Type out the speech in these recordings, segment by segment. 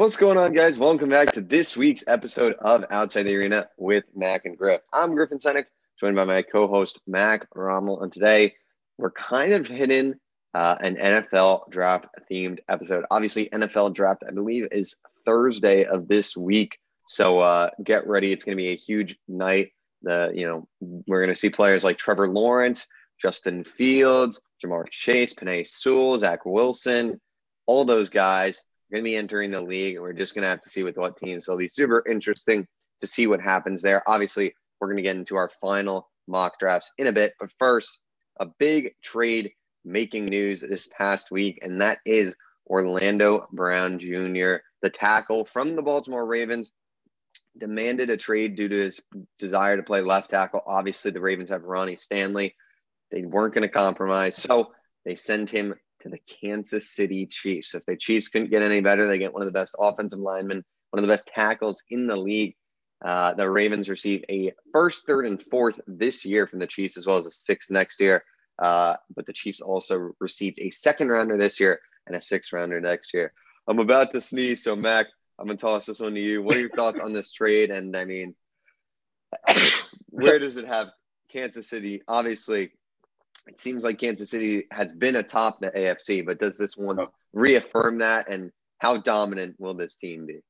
What's going on, guys? Welcome back to this week's episode of Outside the Arena with Mac and Griff. I'm Griffin Senek, joined by my co-host Mac Rommel, and today we're kind of hitting uh, an NFL draft themed episode. Obviously, NFL draft, I believe, is Thursday of this week, so uh, get ready. It's going to be a huge night. The you know we're going to see players like Trevor Lawrence, Justin Fields, Ja'Marr Chase, Penei Sewell, Zach Wilson, all those guys going to be entering the league, and we're just going to have to see with what teams. So it'll be super interesting to see what happens there. Obviously, we're going to get into our final mock drafts in a bit, but first, a big trade making news this past week, and that is Orlando Brown Jr., the tackle from the Baltimore Ravens, demanded a trade due to his desire to play left tackle. Obviously, the Ravens have Ronnie Stanley. They weren't going to compromise, so they send him to the Kansas City Chiefs. If the Chiefs couldn't get any better, they get one of the best offensive linemen, one of the best tackles in the league. Uh, the Ravens receive a first, third, and fourth this year from the Chiefs, as well as a sixth next year. Uh, but the Chiefs also received a second rounder this year and a sixth rounder next year. I'm about to sneeze, so Mac, I'm gonna toss this one to you. What are your thoughts on this trade? And I mean, where does it have Kansas City? Obviously, it seems like Kansas City has been atop the AFC, but does this one oh. reaffirm that? And how dominant will this team be?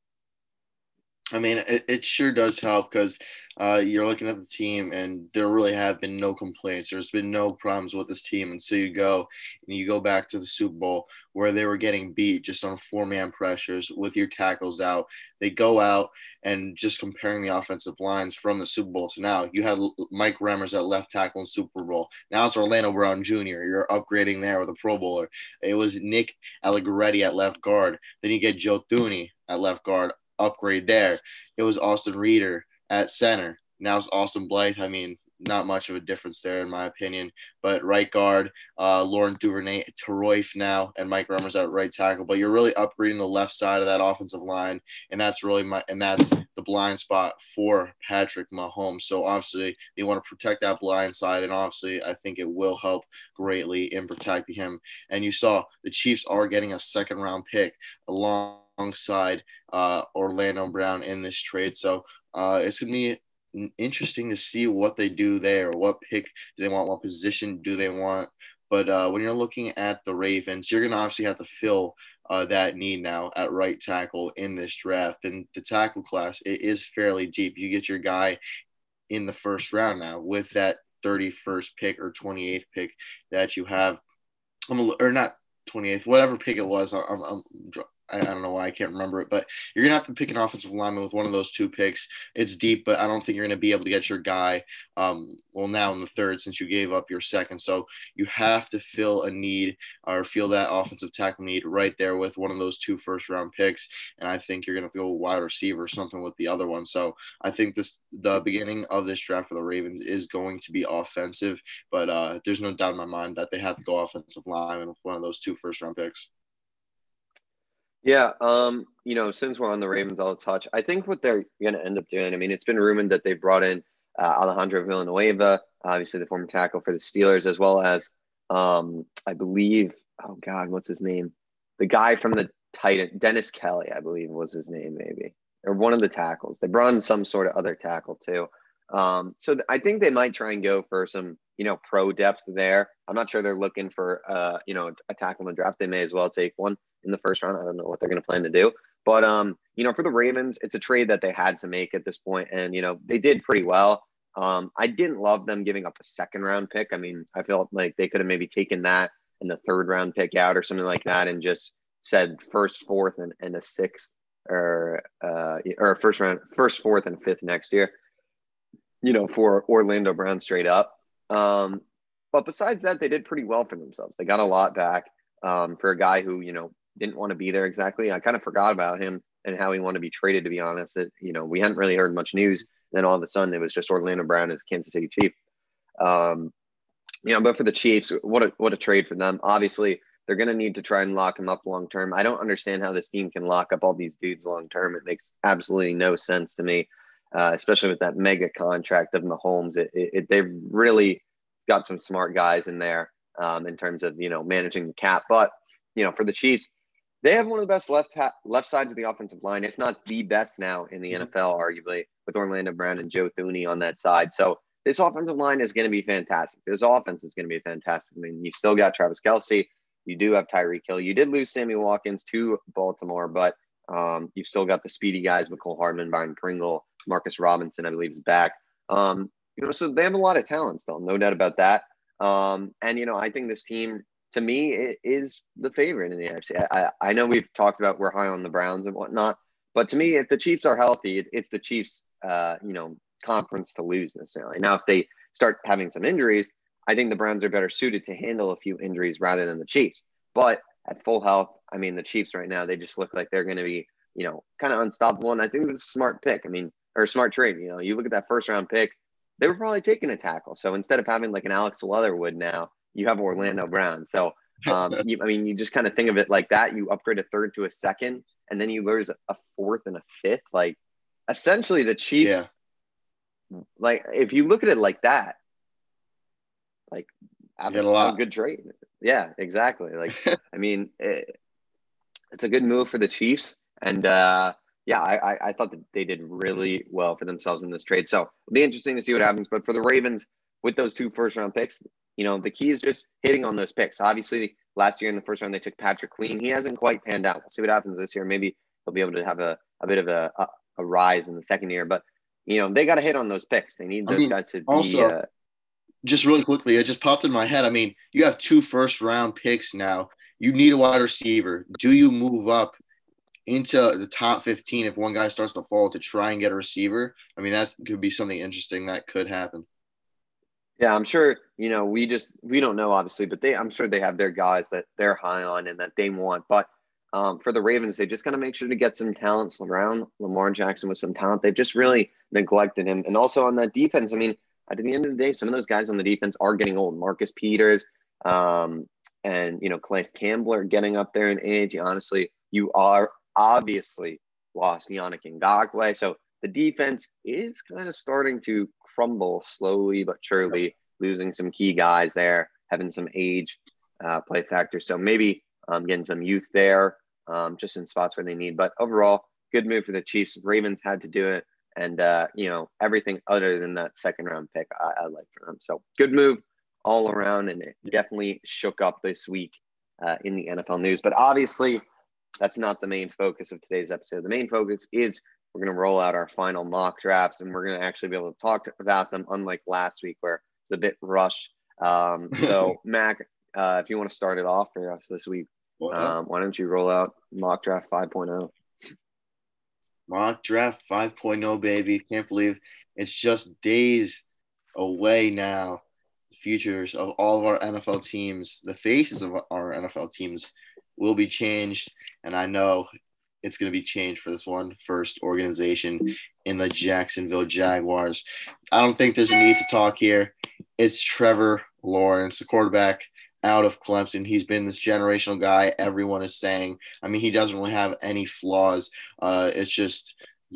I mean, it, it sure does help because uh, you're looking at the team and there really have been no complaints. There's been no problems with this team. And so you go and you go back to the Super Bowl where they were getting beat just on four man pressures with your tackles out. They go out and just comparing the offensive lines from the Super Bowl to now, you had Mike Remmers at left tackle in Super Bowl. Now it's Orlando Brown Jr. You're upgrading there with a Pro Bowler. It was Nick Allegretti at left guard. Then you get Joe Thuney at left guard upgrade there. It was Austin Reiter at center. Now it's Austin Blythe. I mean, not much of a difference there in my opinion. But right guard, uh, Laurent Duvernay, Tardif now, and Mike Remmers at right tackle. But you're really upgrading the left side of that offensive line, and that's really my and that's the blind spot for Patrick Mahomes. So obviously they want to protect that blind side, and obviously I think it will help greatly in protecting him. And you saw the Chiefs are getting a second round pick along alongside uh, Orlando Brown in this trade. So uh, it's going to be interesting to see what they do there. What pick do they want? What position do they want? But uh, when you're looking at the Ravens, you're going to obviously have to fill uh, that need now at right tackle in this draft. And the tackle class it is fairly deep. You get your guy in the first round now with that 31st pick or 28th pick that you have. Or not 28th, whatever pick it was. I'm, I'm I, I, don't know why I can't remember it, but you're gonna have to pick an offensive lineman with one of those two picks. It's deep, but I don't think you're gonna be able to get your guy. Um, well, now in the third, since you gave up your second, so you have to fill a need or feel that offensive tackle need right there with one of those two first round picks. And I think you're gonna have to go wide receiver or something with the other one. So I think this the beginning of this draft for the Ravens is going to be offensive, but uh, there's no doubt in my mind that they have to go offensive lineman with one of those two first round picks. Yeah, um, you know, since we're on the Ravens, I'll touch. I think what they're going to end up doing. I mean, it's been rumored that they brought in uh, Alejandro Villanueva, obviously the former tackle for the Steelers, as well as um, I believe, oh God, what's his name? The guy from the Titan, Dennis Kelly, I believe was his name, maybe, or one of the tackles. They brought in some sort of other tackle too. Um, so th- I think they might try and go for some, you know, pro depth there. I'm not sure they're looking for, uh, you know, a tackle in the draft. They may as well take one in the first round. I don't know what they're going to plan to do. But um, you know, for the Ravens, it's a trade that they had to make at this point, and you know, they did pretty well. Um, I didn't love them giving up a second round pick. I mean, I felt like they could have maybe taken that and the third round pick out or something like that, and just said first, fourth, and, and a sixth, or uh, or first round, first, fourth, and fifth next year. You know, for Orlando Brown straight up. Um, but besides that, they did pretty well for themselves. They got a lot back um, for a guy who you know didn't want to be there exactly. I kind of forgot about him and how he wanted to be traded. To be honest, it, you know, we hadn't really heard much news. Then all of a sudden, it was just Orlando Brown as Kansas City Chief. Um, you know, but for the Chiefs, what a what a trade for them. Obviously, they're going to need to try and lock him up long term. I don't understand how this team can lock up all these dudes long term. It makes absolutely no sense to me, uh, especially with that mega contract of Mahomes. It, it, it, they've really got some smart guys in there um, in terms of you know managing the cap. But you know, for the Chiefs, They have one of the best left ha- left sides of the offensive line, if not the best now in the mm-hmm. NFL, arguably, with Orlando Brown and Joe Thuney on that side. So this offensive line is going to be fantastic. This offense is going to be fantastic. I mean, you still got Travis Kelce. You do have Tyreek Hill. You did lose Sammy Watkins to Baltimore, but um, you've still got the speedy guys, Mecole Hardman, Byron Pringle, Marcus Robinson, I believe, is back. Um, you know, so they have a lot of talent still, no doubt about that. Um, and you know, I think this team, to me, it is the favorite in the NFC. I, I know we've talked about we're high on the Browns and whatnot, but to me, if the Chiefs are healthy, it, it's the Chiefs, uh, you know, conference to lose necessarily. Now, if they start having some injuries, I think the Browns are better suited to handle a few injuries rather than the Chiefs. But at full health, I mean, the Chiefs right now, they just look like they're going to be, you know, kind of unstoppable. And I think it's a smart pick. I mean, or smart trade. You know, you look at that first round pick, they were probably taking a tackle. So instead of having like an Alex Leatherwood now, you have Orlando Brown. So, um, you, I mean, you just kind of think of it like that. You upgrade a third to a second, and then you lose a fourth and a fifth. Like, essentially, the Chiefs, yeah. like, if you look at it like that, like, a, a good trade. Yeah, exactly. Like, I mean, it, it's a good move for the Chiefs. And, uh, yeah, I, I thought that they did really well for themselves in this trade. So it'll be interesting to see what happens. But for the Ravens, with those two first round picks, you know, the key is just hitting on those picks. Obviously, last year in the first round, they took Patrick Queen. He hasn't quite panned out. We'll see what happens this year. Maybe they'll be able to have a, a bit of a, a, a rise in the second year. But, you know, they got to hit on those picks. They need those I mean, guys to also, be. Uh, just really quickly, it just popped in my head. I mean, you have two first round picks now. You need a wide receiver. Do you move up into the top 15 if one guy starts to fall to try and get a receiver. I mean, that could be something interesting that could happen. Yeah, I'm sure, you know, we just, we don't know obviously, but they, I'm sure they have their guys that they're high on and that they want. But um, for the Ravens, they just got to make sure to get some talents around Lamar Jackson with some talent. They've just really neglected him. And also on that defense, I mean, at the end of the day, some of those guys on the defense are getting old. Marcus Peters, um, and you know, Calais Campbell are getting up there in age. Honestly, you are obviously lost Yannick Ngakoue. So the defense is kind of starting to crumble slowly but surely, losing some key guys there, having some age uh, play factor. So maybe um, getting some youth there, um, just in spots where they need. But overall, good move for the Chiefs. Ravens had to do it. And, uh, you know, everything other than that second round pick, I, I like for them. So good move all around. And it definitely shook up this week uh, in the NFL news. But obviously, that's not the main focus of today's episode. The main focus is we're going to roll out our final mock drafts and we're going to actually be able to talk about them, unlike last week where it's a bit rushed. Um, so, Mac, uh, if you want to start it off for us this week, um, why don't you roll out mock draft 5.0? Mock draft 5.0, baby. Can't believe it's just days away now. The futures of all of our NFL teams, the faces of our NFL teams will be changed. And I know it's going to be changed for this one first organization in the Jacksonville Jaguars. I don't think there's a need to talk here. It's Trevor Lawrence, the quarterback out of Clemson. He's been this generational guy. Everyone is saying. I mean, he doesn't really have any flaws. Uh, it's just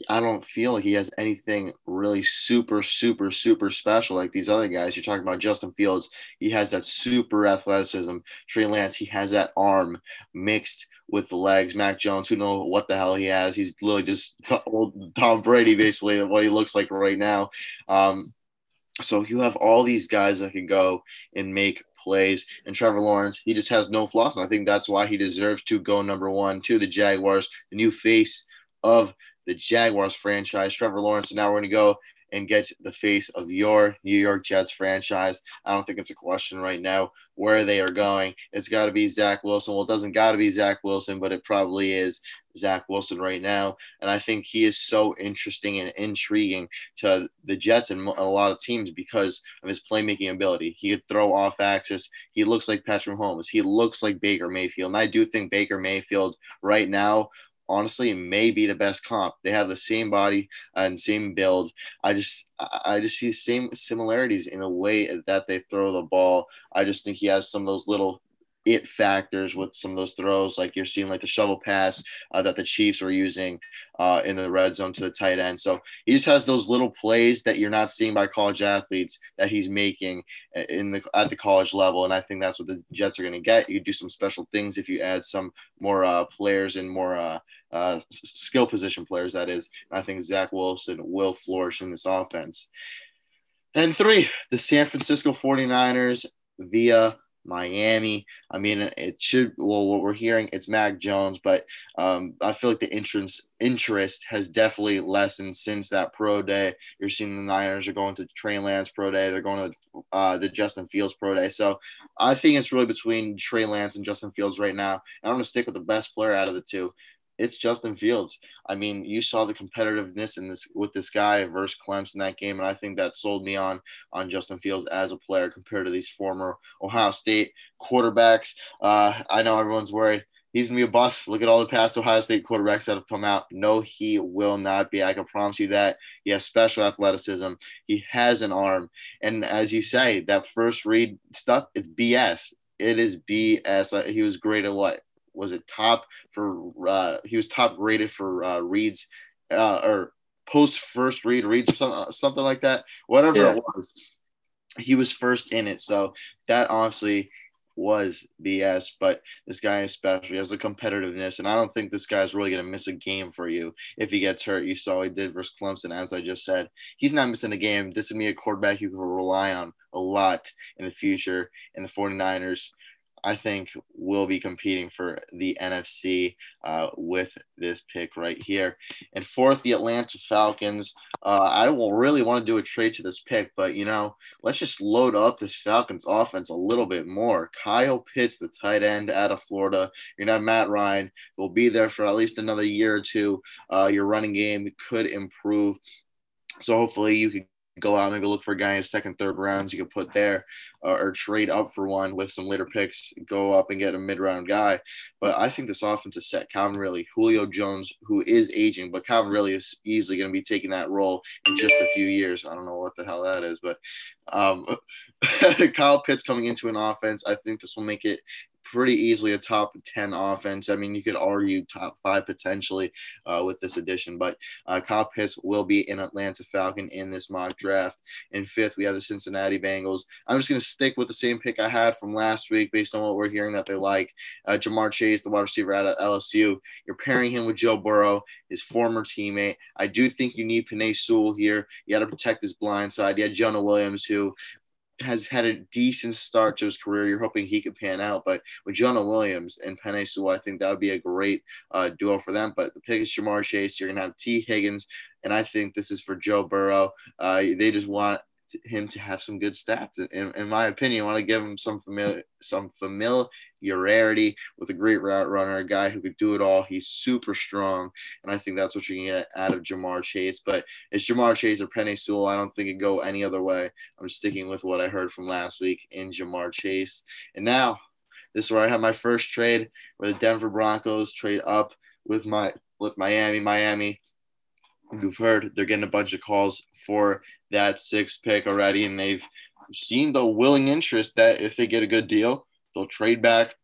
I don't feel he has anything really super, super, super special like these other guys. You're talking about Justin Fields. He has that super athleticism. Trey Lance, he has that arm mixed with the legs. Mac Jones, who know what the hell he has. He's literally just old Tom Brady, basically, what he looks like right now. Um, so you have all these guys that can go and make plays. And Trevor Lawrence, he just has no flaws. And I think that's why he deserves to go number one to the Jaguars, the new face of the Jaguars franchise, Trevor Lawrence. And now we're going to go and get the face of your New York Jets franchise. I don't think it's a question right now where they are going. It's got to be Zach Wilson. Well, it doesn't got to be Zach Wilson, but it probably is Zach Wilson right now. And I think he is so interesting and intriguing to the Jets and a lot of teams because of his playmaking ability. He could throw off axis. He looks like Patrick Mahomes. He looks like Baker Mayfield. And I do think Baker Mayfield right now honestly may be the best comp. They have the same body and same build. I just I just see same similarities in a way that they throw the ball. I just think he has some of those little it factors with some of those throws, like you're seeing like the shovel pass uh, that the Chiefs were using uh, in the red zone to the tight end. So he just has those little plays that you're not seeing by college athletes that he's making in the at the college level, and I think that's what the Jets are going to get. You do some special things if you add some more uh, players and more uh, uh, skill position players. That is, I think Zach Wilson will flourish in this offense. And three, the San Francisco 49ers via Miami. I mean, it should. Well, what we're hearing, it's Mac Jones, but um, I feel like the interest interest has definitely lessened since that pro day. You're seeing the Niners are going to Trey Lance pro day. They're going to uh, the Justin Fields pro day. So I think it's really between Trey Lance and Justin Fields right now. And I'm going to stick with the best player out of the two it's Justin Fields. I mean, you saw the competitiveness in this with this guy versus Clemson that game, and I think that sold me on on Justin Fields as a player compared to these former Ohio State quarterbacks. Uh, I know everyone's worried he's gonna be a bust. Look at all the past Ohio State quarterbacks that have come out. No, he will not be. I can promise you that. He has special athleticism. He has an arm, and as you say, that first read stuff, it's BS. It is BS. He was great at what was it top for uh, he was top graded for uh, reads uh, or post first read reads or something something like that whatever yeah. it was he was first in it so that honestly was BS, but this guy especially has the competitiveness, and I don't think this guy's really going to miss a game for you if he gets hurt. You saw he did versus Clemson, as I just said. He's not missing a game. This is me a quarterback you can rely on a lot in the future, and the 49ers I think will be competing for the NFC uh, with this pick right here. And fourth, the Atlanta Falcons. Uh, I will really want to do a trade to this pick, but you know, let's just load up this Falcons offense a little bit more. Kyle Pitts, the tight end out of Florida. You're not Matt Ryan. Will be there for at least another year or two. Uh, your running game could improve. So hopefully you could go out, and go look for a guy in second, third rounds you can put there, uh, or trade up for one with some later picks, go up and get a mid round guy. But I think this offense is set. Calvin Ridley, Julio Jones, who is aging, but Calvin Ridley is easily going to be taking that role in just a few years. I don't know what the hell that is, but um, Kyle Pitts coming into an offense, I think this will make it pretty easily a top 10 offense. I mean, you could argue top five potentially uh, with this addition, but uh, Kyle Pitts will be an Atlanta Falcon in this mock draft. In fifth, we have the Cincinnati Bengals. I'm just going to stick with the same pick I had from last week based on what we're hearing that they like. Uh, Ja'Marr Chase, the wide receiver out of LSU. You're pairing him with Joe Burrow, his former teammate. I do think you need Penei Sewell here. You got to protect his blind side. You had Jonah Williams, who has had a decent start to his career. You're hoping he could pan out, but with Jonah Williams and Penei Sewell, I think that would be a great uh, duo for them. But the pick is Ja'Marr Chase. You're gonna have Tee Higgins, and I think this is for Joe Burrow. Uh, they just want him to have some good stats. In, in my opinion, I want to give him some familiar, some familiarity with a great route runner, a guy who could do it all. He's super strong, and I think that's what you can get out of Ja'Marr Chase. But it's Ja'Marr Chase or Penei Sewell. I don't think it go any other way. I'm sticking with what I heard from last week in Ja'Marr Chase. And now, this is where I have my first trade, where the Denver Broncos trade up with my with Miami. Miami you've heard they're getting a bunch of calls for that six pick already, and they've seemed a willing interest that if they get a good deal, they'll trade back.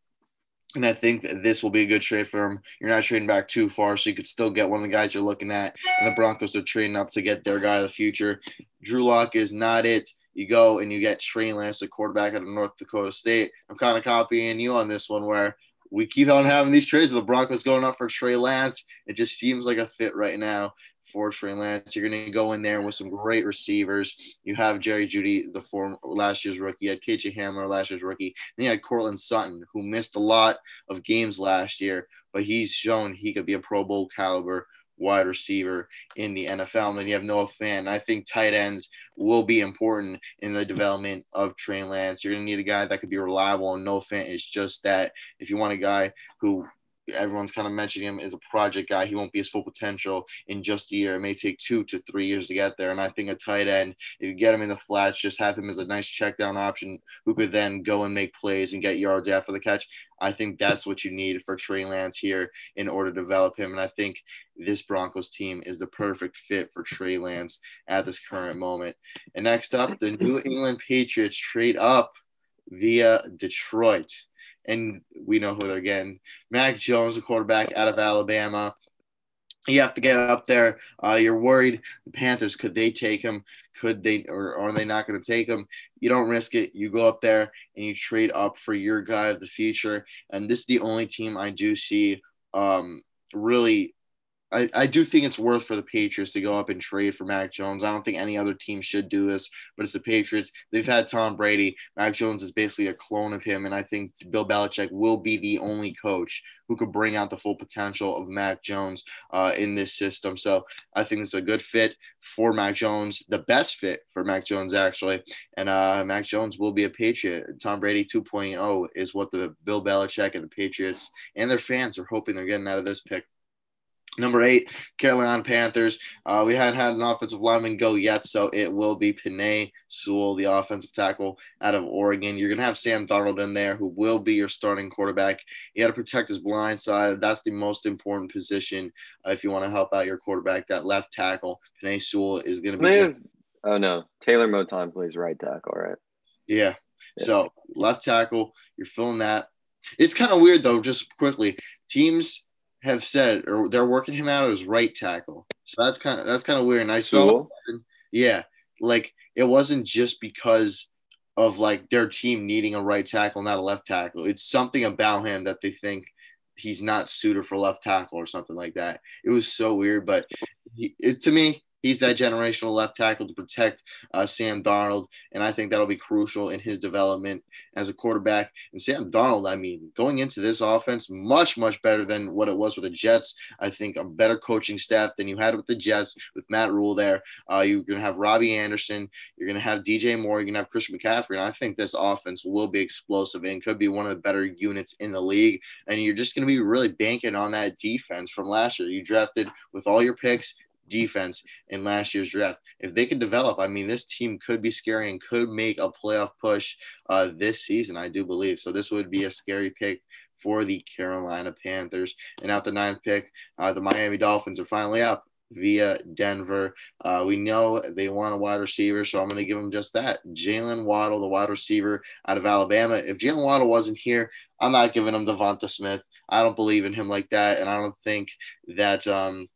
And I think this will be a good trade for them. You're not trading back too far, so you could still get one of the guys you're looking at. And the Broncos are trading up to get their guy of the future. Drew Lock is not it. You go and you get Trey Lance, the quarterback out of North Dakota State. I'm kind of copying you on this one where we keep on having these trades. The Broncos going up for Trey Lance. It just seems like a fit right now for Trey Lance. You're going to go in there with some great receivers. You have Jerry Jeudy, the former last year's rookie. You had KJ Hamler, last year's rookie. Then you had Courtland Sutton, who missed a lot of games last year, but he's shown he could be a Pro Bowl caliber wide receiver in the NFL. And then you have Noah Fant. I think tight ends will be important in the development of Trey Lance. You're going to need a guy that could be reliable, and Noah Fant is just that. If you want a guy who everyone's kind of mentioning him as a project guy. He won't be his full potential in just a year. It may take two to three years to get there. And I think a tight end, if you get him in the flats, just have him as a nice check down option who could then go and make plays and get yards after the catch. I think that's what you need for Trey Lance here in order to develop him. And I think this Broncos team is the perfect fit for Trey Lance at this current moment. And next up, the New England Patriots trade up via Detroit and we know who they're getting. Mac Jones, a quarterback out of Alabama. You have to get up there. Uh, you're worried the Panthers could they take him? Could they or are they not going to take him? You don't risk it. You go up there and you trade up for your guy of the future. And this is the only team I do see um, really I, I do think it's worth for the Patriots to go up and trade for Mac Jones. I don't think any other team should do this, but it's the Patriots. They've had Tom Brady. Mac Jones is basically a clone of him, and I think Bill Belichick will be the only coach who could bring out the full potential of Mac Jones uh, in this system. So I think it's a good fit for Mac Jones, the best fit for Mac Jones actually, and uh, Mac Jones will be a Patriot. Tom Brady 2.0 is what the Bill Belichick and the Patriots and their fans are hoping they're getting out of this pick. Number eight, Carolina Panthers. Uh, we hadn't had an offensive lineman go yet, so it will be Penei Sewell, the offensive tackle out of Oregon. You're going to have Sam Darnold in there, who will be your starting quarterback. You got to protect his blind side. That's the most important position uh, if you want to help out your quarterback. That left tackle, Penei Sewell, is going to be. Have, oh, no. Taylor Moton plays right tackle, right? Yeah. yeah. So left tackle, you're filling that. It's kind of weird, though, just quickly. Teams have said or they're working him out as right tackle. So that's kind of that's kind of weird. And I saw, yeah, like it wasn't just because of like their team needing a right tackle, not a left tackle. It's something about him that they think he's not suited for left tackle or something like that. It was so weird, but he, it, to me, he's that generational left tackle to protect uh, Sam Darnold, and I think that'll be crucial in his development as a quarterback. And Sam Darnold, I mean, going into this offense, much much better than what it was with the Jets. I think a better coaching staff than you had with the Jets with Matt Rhule there. Uh, you're going to have Robbie Anderson, you're going to have DJ Moore, you're going to have Christian McCaffrey, and I think this offense will be explosive and could be one of the better units in the league. And you're just going to be really banking on that defense from last year. You drafted with all your picks defense in last year's draft. If they can develop, I mean, this team could be scary and could make a playoff push uh, this season, I do believe. So this would be a scary pick for the Carolina Panthers. And at the ninth pick, uh, the Miami Dolphins are finally up via Denver. Uh, we know they want a wide receiver, so I'm going to give them just that. Jaylen Waddle, the wide receiver out of Alabama. If Jaylen Waddle wasn't here, I'm not giving him Devonta Smith. I don't believe in him like that, and I don't think that um,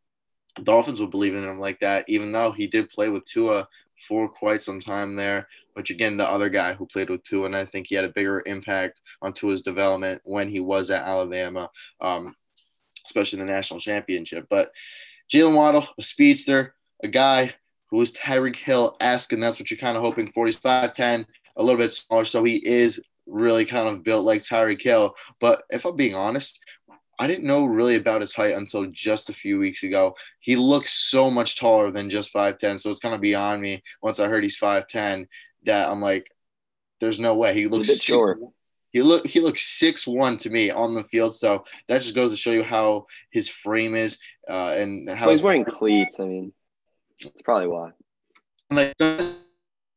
Dolphins will believe in him like that, even though he did play with Tua for quite some time there. But again, the other guy who played with Tua, and I think he had a bigger impact on Tua's development when he was at Alabama, um, especially the national championship. But Jaylen Waddle, a speedster, a guy who is Tyreek Hill esque, and that's what you're kind of hoping for. He's 5'10, a little bit smaller, so he is really kind of built like Tyreek Hill. But if I'm being honest, I didn't know really about his height until just a few weeks ago. He looks so much taller than just 5'10. So it's kind of beyond me once I heard he's 5'10 that I'm like, there's no way. He looks short. He look he looks six one to me on the field, so that just goes to show you how his frame is uh, and how well, he's wearing cleats. I mean, that's probably why. Like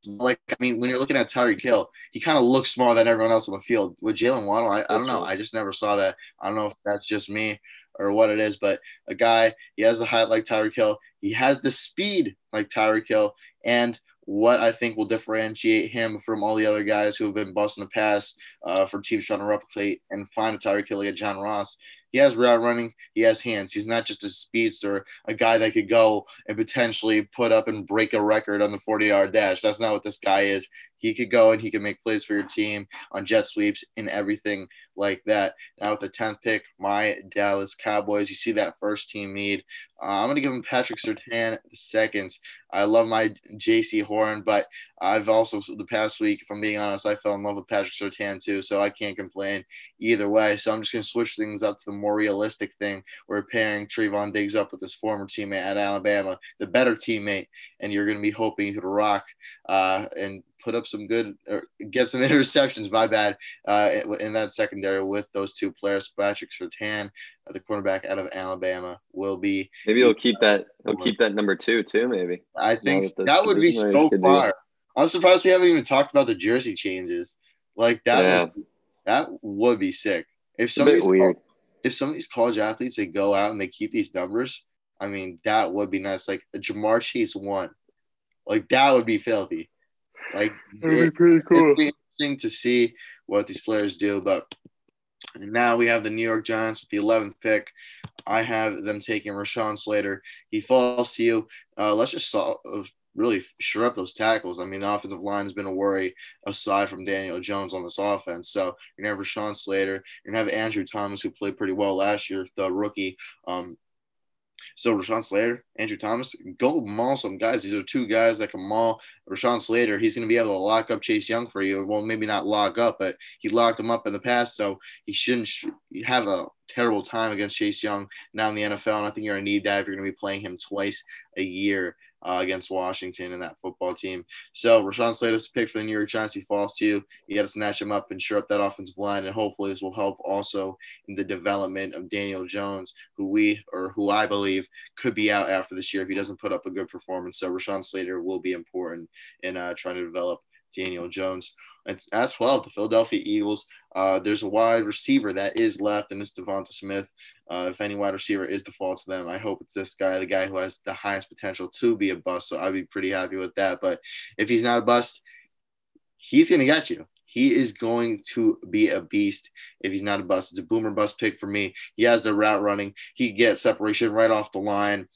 like I mean, when you're looking at Tyreek Hill, he kind of looks smaller than everyone else on the field. With Jaylen Waddle, I, I don't know. I just never saw that. I don't know if that's just me or what it is, but a guy, he has the height like Tyreek Hill. He has the speed like Tyreek Hill. And what I think will differentiate him from all the other guys who have been busting in the pass uh, for teams trying to replicate and find a Tyreek Hill like John Ross he has route running. He has hands. He's not just a speedster, a guy that could go and potentially put up and break a record on the 40 yard dash. That's not what this guy is. He could go and he could make plays for your team on jet sweeps and everything like that. Now with the 10th pick, my Dallas Cowboys, you see that first team need. Uh, I'm going to give him Patrick Surtain the seconds. I love my Jaycee Horn, but I've also, the past week, if I'm being honest, I fell in love with Patrick Surtain too, so I can't complain either way. So I'm just going to switch things up to the more realistic thing. We're pairing Trevon Diggs up with his former teammate at Alabama, the better teammate, and you're going to be hoping he could rock uh, and put up some good or get some interceptions. My bad uh, in that secondary with those two players, Patrick Surtain, uh, the cornerback out of Alabama, will be. Maybe he'll keep that. He'll keep that number two too. Maybe I think that would be so far. I'm surprised we haven't even talked about the jersey changes. Like that, yeah. would, that would be sick. If some of these weird. If some of these college athletes they go out and they keep these numbers, I mean that would be nice. Like a Ja'Marr Chase one, like that would be filthy. Like That'd be pretty cool. It'd be interesting to see what these players do, but now we have the New York Giants with the 11th pick. I have them taking Rashawn Slater. He falls to you. Uh, let's just solve, really sure up those tackles. I mean, the offensive line has been a worry aside from Daniel Jones on this offense. So you're gonna have Rashawn Slater. You're gonna have Andrew Thomas, who played pretty well last year, the rookie. Um, so Rashawn Slater, Andrew Thomas, go maul some guys. These are two guys that can maul. Rashawn Slater, he's going to be able to lock up Chase Young for you. Well, maybe not lock up, but he locked him up in the past, so he shouldn't have a terrible time against Chase Young now in the NFL. And I think you're going to need that if you're going to be playing him twice a year uh, against Washington and that football team. So Rashawn Slater's pick for the New York Giants. He falls to you. You got to snatch him up and shore up that offensive line, and hopefully this will help also in the development of Daniel Jones, who we or who I believe could be out after this year if he doesn't put up a good performance. So Rashawn Slater will be important in uh, trying to develop Daniel Jones. And at 12, the Philadelphia Eagles, uh, there's a wide receiver that is left, and it's Devonta Smith. Uh, if any wide receiver is the fault to them, I hope it's this guy, the guy who has the highest potential to be a bust. So I'd be pretty happy with that. But if he's not a bust, he's going to get you. He is going to be a beast if he's not a bust. It's a boomer bust pick for me. He has the route running. He gets separation right off the line.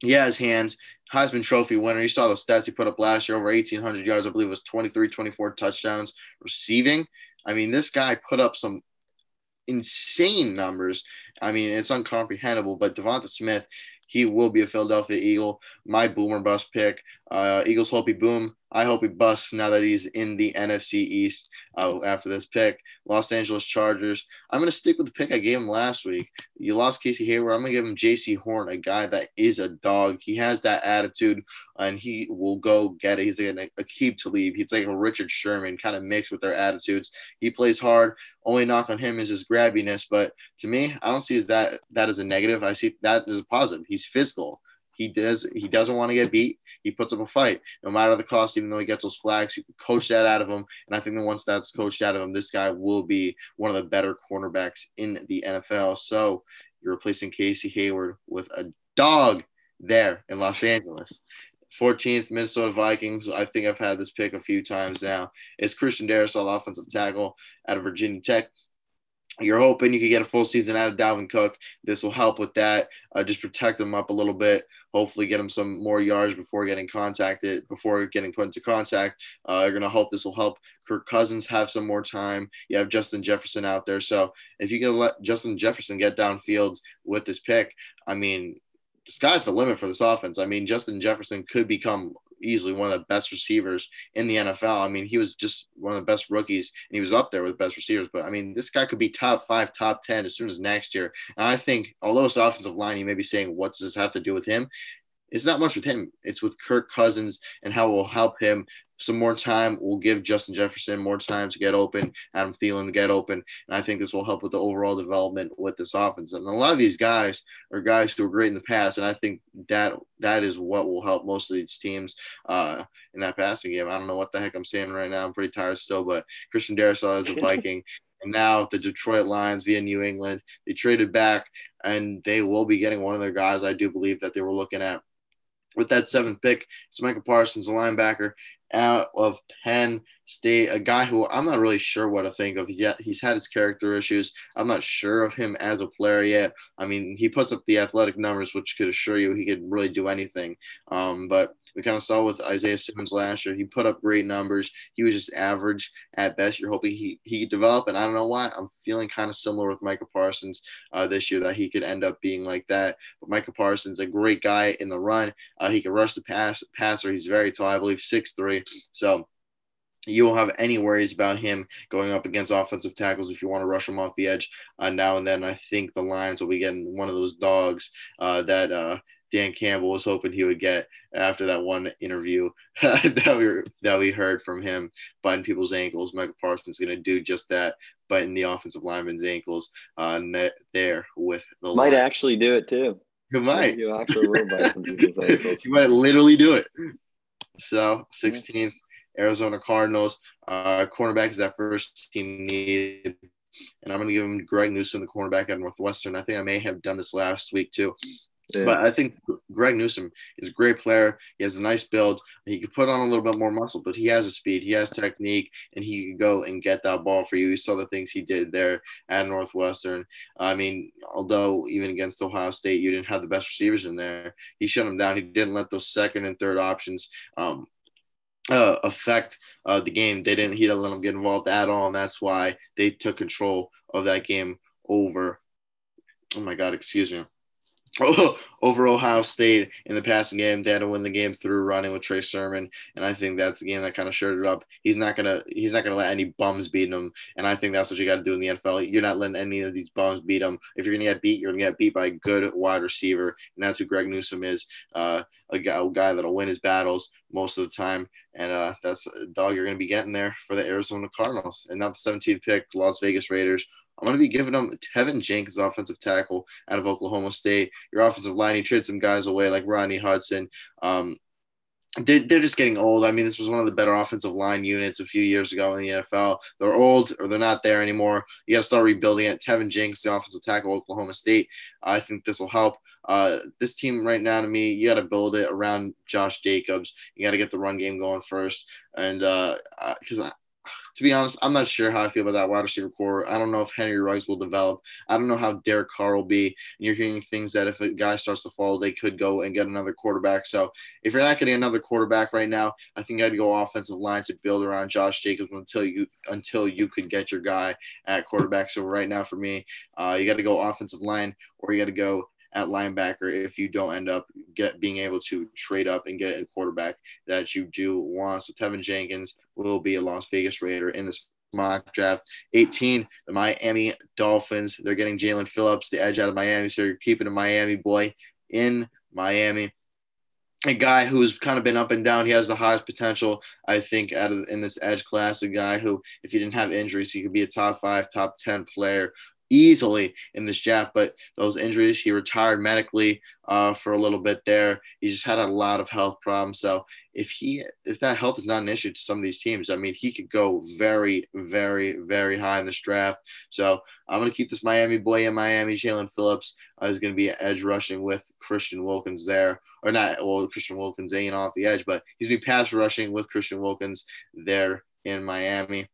He has hands. Heisman Trophy winner. You saw the stats he put up last year over 1,800 yards. I believe it was 23, 24 touchdowns receiving. I mean, this guy put up some insane numbers. I mean, it's uncomprehendable. But Devonta Smith, he will be a Philadelphia Eagle. My boomer bust pick. Uh, Eagles hope he boom. I hope he busts now that he's in the NFC East uh, after this pick. Los Angeles Chargers. I'm going to stick with the pick I gave him last week. You lost Casey Hayward. I'm going to give him Jaycee Horn, a guy that is a dog. He has that attitude and he will go get it. He's like a, keep to leave. He's like a Richard Sherman kind of mixed with their attitudes. He plays hard. Only knock on him is his grabbiness. But to me, I don't see that that as a negative. I see that as a positive. He's physical. He does. He doesn't want to get beat. He puts up a fight, no matter the cost. Even though he gets those flags, you can coach that out of him. And I think that once that's coached out of him, this guy will be one of the better cornerbacks in the NFL. So you're replacing Casey Hayward with a dog there in Los Angeles. 14th Minnesota Vikings. I think I've had this pick a few times now. It's Christian Darrisaw, offensive tackle out of Virginia Tech you're hoping you can get a full season out of Dalvin Cook. This will help with that. Uh, just protect him up a little bit. Hopefully, get him some more yards before getting contacted, before getting put into contact. Uh, you're gonna hope this will help Kirk Cousins have some more time. You have Justin Jefferson out there, so if you can let Justin Jefferson get downfield with this pick, I mean, the sky's the limit for this offense. I mean, Justin Jefferson could become easily one of the best receivers in the NFL. I mean, he was just one of the best rookies, and he was up there with best receivers. But I mean, this guy could be top five, top ten as soon as next year. And I think, although it's offensive line, you may be saying, what does this have to do with him? It's not much with him. It's with Kirk Cousins and how it will help him some more time We'll give Justin Jefferson more time to get open, Adam Thielen to get open. And I think this will help with the overall development with this offense. And a lot of these guys are guys who were great in the past. And I think that that is what will help most of these teams uh, in that passing game. I don't know what the heck I'm saying right now. I'm pretty tired still, but Christian Darrisaw is a Viking. and now the Detroit Lions via New England, they traded back and they will be getting one of their guys. I do believe that they were looking at with that seventh pick. It's Micah Parsons, a linebacker out of Penn State, a guy who I'm not really sure what to think of yet. He's had his character issues. I'm not sure of him as a player yet. I mean, he puts up the athletic numbers, which could assure you he could really do anything. Um, but we kind of saw with Isaiah Simmons last year. He put up great numbers. He was just average at best. You're hoping he, he develop. And I don't know why. I'm feeling kind of similar with Micah Parsons uh, this year that he could end up being like that. But Micah Parsons, a great guy in the run. Uh, he can rush the pass, passer. He's very tall, I believe, six three. So you won't have any worries about him going up against offensive tackles if you want to rush him off the edge uh, now and then. I think the Lions will be getting one of those dogs uh, that uh, Dan Campbell was hoping he would get after that one interview that we that we heard from him biting people's ankles. Micah Parsons is going to do just that, biting the offensive lineman's ankles uh, there with the might line. actually do it too. He might. You actually will bite some people's ankles. he might literally do it. So 16th, Arizona Cardinals. Uh, cornerback is that first team need. And I'm going to give him Greg Newsome, the cornerback at Northwestern. I think I may have done this last week too. Yeah. But I think Greg Newsome is a great player. He has a nice build. He could put on a little bit more muscle, but he has a speed, he has technique, and he can go and get that ball for you. You saw the things he did there at Northwestern. I mean, although even against Ohio State, you didn't have the best receivers in there, he shut them down. He didn't let those second and third options um, uh, affect uh, the game. They didn't. He didn't let them get involved at all, and that's why they took control of that game over. Oh my God! Excuse me. over Ohio State in the passing game. They had to win the game through running with Trey Sermon, and I think that's the game that kind of shirted it up. He's not gonna he's not gonna let any bums beat him, and I think that's what you got to do in the NFL. You're not letting any of these bums beat him. If you're gonna get beat, you're gonna get beat by a good wide receiver, and that's who Greg Newsome is. Uh, a guy, a guy that'll win his battles most of the time, and uh, that's a dog you're gonna be getting there for the Arizona Cardinals, and not the 17th pick, Las Vegas Raiders. I'm going to be giving them Teven Jenkins, offensive tackle out of Oklahoma State. Your offensive line, he traded some guys away like Rodney Hudson. Um, they're, they're just getting old. I mean, this was one of the better offensive line units a few years ago in the NFL. They're old or they're not there anymore. You got to start rebuilding it. Teven Jenkins, the offensive tackle, Oklahoma State. I think this will help. Uh, this team right now, to me, you got to build it around Josh Jacobs. You got to get the run game going first, and because uh, to be honest, I'm not sure how I feel about that wide receiver core. I don't know if Henry Ruggs will develop. I don't know how Derek Carr will be. And you're hearing things that if a guy starts to fall, they could go and get another quarterback. So if you're not getting another quarterback right now, I think I'd go offensive line to build around Josh Jacobs until you until you could get your guy at quarterback. So right now for me, uh, you got to go offensive line or you got to go at linebacker if you don't end up get being able to trade up and get a quarterback that you do want. So Teven Jenkins will be a Las Vegas Raider in this mock draft. 18, the Miami Dolphins. They're getting Jaelan Phillips, the edge out of Miami. So you're keeping a Miami boy in Miami. A guy who's kind of been up and down. He has the highest potential, I think, out of in this edge class. A guy who, if he didn't have injuries, he could be a top five, top ten player easily in this draft. But those injuries, he retired medically uh, for a little bit there. He just had a lot of health problems. So if he if that health is not an issue to some of these teams, I mean, he could go very, very, very high in this draft. So I'm gonna keep this Miami boy in Miami. Jaelan Phillips uh, is gonna be edge rushing with Christian Wilkins there, or not? Well, Christian Wilkins ain't off the edge, but he's gonna be pass rushing with Christian Wilkins there in Miami.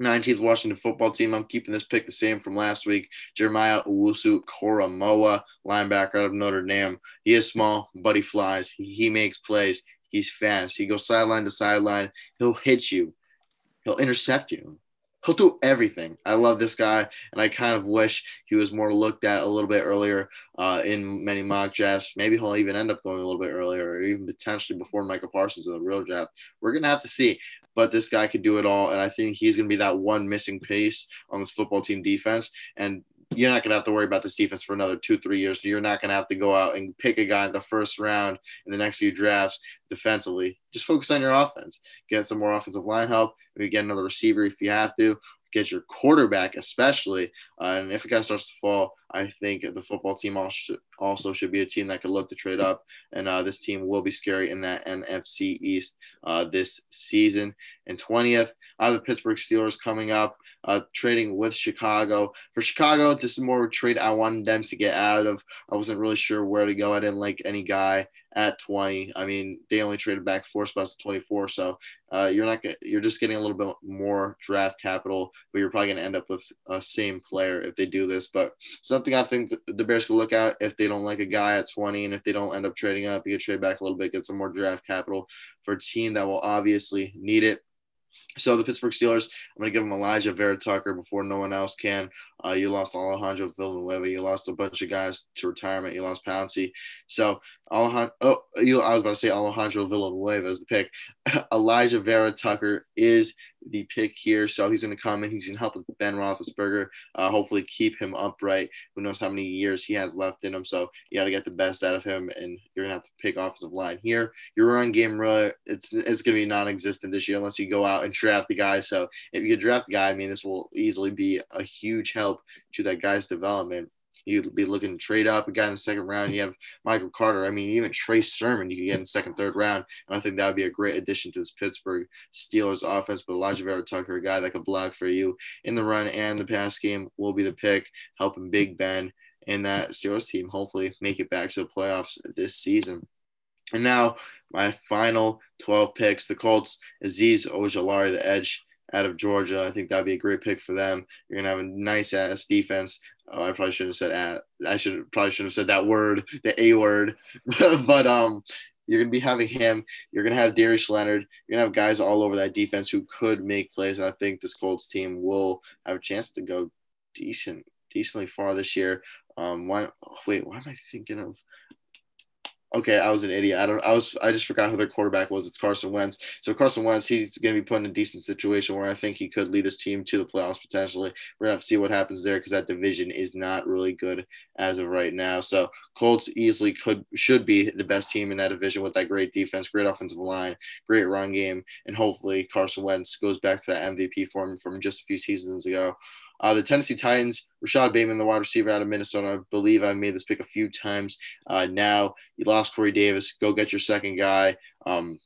19th Washington football team. I'm keeping this pick the same from last week. Jeremiah Owusu Koramoah, linebacker out of Notre Dame. He is small, but he flies. He, he makes plays. He's fast. He goes sideline to sideline. He'll hit you. He'll intercept you. He'll do everything. I love this guy, and I kind of wish he was more looked at a little bit earlier uh, in many mock drafts. Maybe he'll even end up going a little bit earlier, or even potentially before Micah Parsons in the real draft. We're gonna have to see but this guy could do it all. And I think he's going to be that one missing piece on this football team defense. And you're not going to have to worry about this defense for another two, three years. You're not going to have to go out and pick a guy in the first round in the next few drafts defensively. Just focus on your offense. Get some more offensive line help. Maybe get another receiver if you have to get your quarterback, especially. Uh, and if a guy starts to fall, I think the football team also also should be a team that could look to trade up. And uh, this team will be scary in that NFC East uh, this season. And 20th, I have the Pittsburgh Steelers coming up, uh, trading with Chicago. For Chicago, this is more of a trade I wanted them to get out of. I wasn't really sure where to go. I didn't like any guy at 20. I mean, they only traded back four spots to 24. So uh, you're not you're just getting a little bit more draft capital, but you're probably going to end up with a same player if they do this. But something I think the Bears could look at if they don't like a guy at 20, and if they don't end up trading up, you could trade back a little bit, get some more draft capital for a team that will obviously need it. So the Pittsburgh Steelers, I'm going to give them Alijah Vera-Tucker before no one else can. Uh, you lost Alejandro Villanueva. You lost a bunch of guys to retirement. You lost Pouncey. So Alejandro, oh, you, I was about to say Alejandro Villanueva is the pick. Alijah Vera-Tucker is the pick here. So he's going to come and he's going to help with Ben Roethlisberger. Uh, hopefully keep him upright. Who knows how many years he has left in him. So you got to get the best out of him, and you're going to have to pick offensive line here. Your run game, really, it's it's going to be non-existent this year unless you go out and draft the guy. So if you draft the guy, I mean, this will easily be a huge help to that guy's development. You'd be looking to trade up a guy in the second round. You have Michael Carter. I mean, even Trey Sermon you can get in second, third round. And I think that would be a great addition to this Pittsburgh Steelers offense. But Alijah Vera-Tucker, a guy that could block for you in the run and the pass game, will be the pick, helping Big Ben and that Steelers team hopefully make it back to the playoffs this season. And now my final 12 picks, the Colts, Azeez Ojulari, the edge out of Georgia. I think that'd be a great pick for them. You're gonna have a nice ass defense. Oh, I probably shouldn't have said at. I should probably should have said that word, the A word. but um, you're gonna be having him. You're gonna have Darius Leonard. You're gonna have guys all over that defense who could make plays. And I think this Colts team will have a chance to go decent, decently far this year. Um, why? Wait, why am I thinking of? Okay, I was an idiot. I don't. I was. I just forgot who their quarterback was. It's Carson Wentz. So Carson Wentz, he's going to be put in a decent situation where I think he could lead his team to the playoffs potentially. We're gonna have to see what happens there because that division is not really good as of right now. So Colts easily could should be the best team in that division with that great defense, great offensive line, great run game, and hopefully Carson Wentz goes back to that MVP form from just a few seasons ago. Uh, the Tennessee Titans, Rashod Bateman, the wide receiver out of Minnesota. I believe I've made this pick a few times uh, now. You lost Corey Davis. Go get your second guy. Um,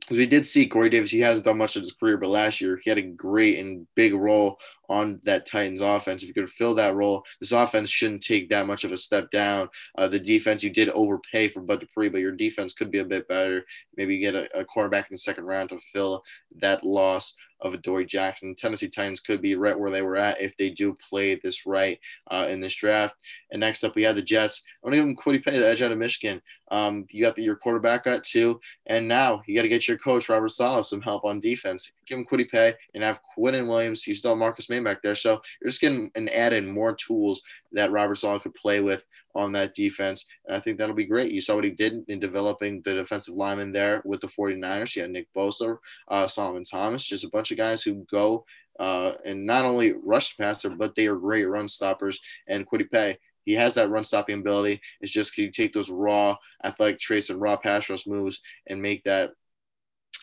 because we did see Corey Davis, he hasn't done much of his career, but last year he had a great and big role on that Titans offense. If you could fill that role, this offense shouldn't take that much of a step down. Uh, the defense, you did overpay for Bud Dupree, but your defense could be a bit better. Maybe get a, a cornerback in the second round to fill that loss of Adoree Jackson. Tennessee Titans could be right where they were at if they do play this right uh, in this draft. And next up, we have the Jets. I'm going to give them Kwity Paye, the edge out of Michigan. Um, you got the, your quarterback at two, and now you got to get your coach Robert Saleh some help on defense. Give him Kwity Paye and have Quinnen Williams. You still have Marcus Back there, so you're just getting and adding more tools that Robert Saleh could play with on that defense. And I think that'll be great. You saw what he did in developing the defensive lineman there with the 49ers. You had Nick Bosa, uh, Solomon Thomas, just a bunch of guys who go uh, and not only rush the passer, but they are great run stoppers. And Kwity Paye, he has that run stopping ability. It's just can you take those raw athletic traits and raw pass rush moves and make that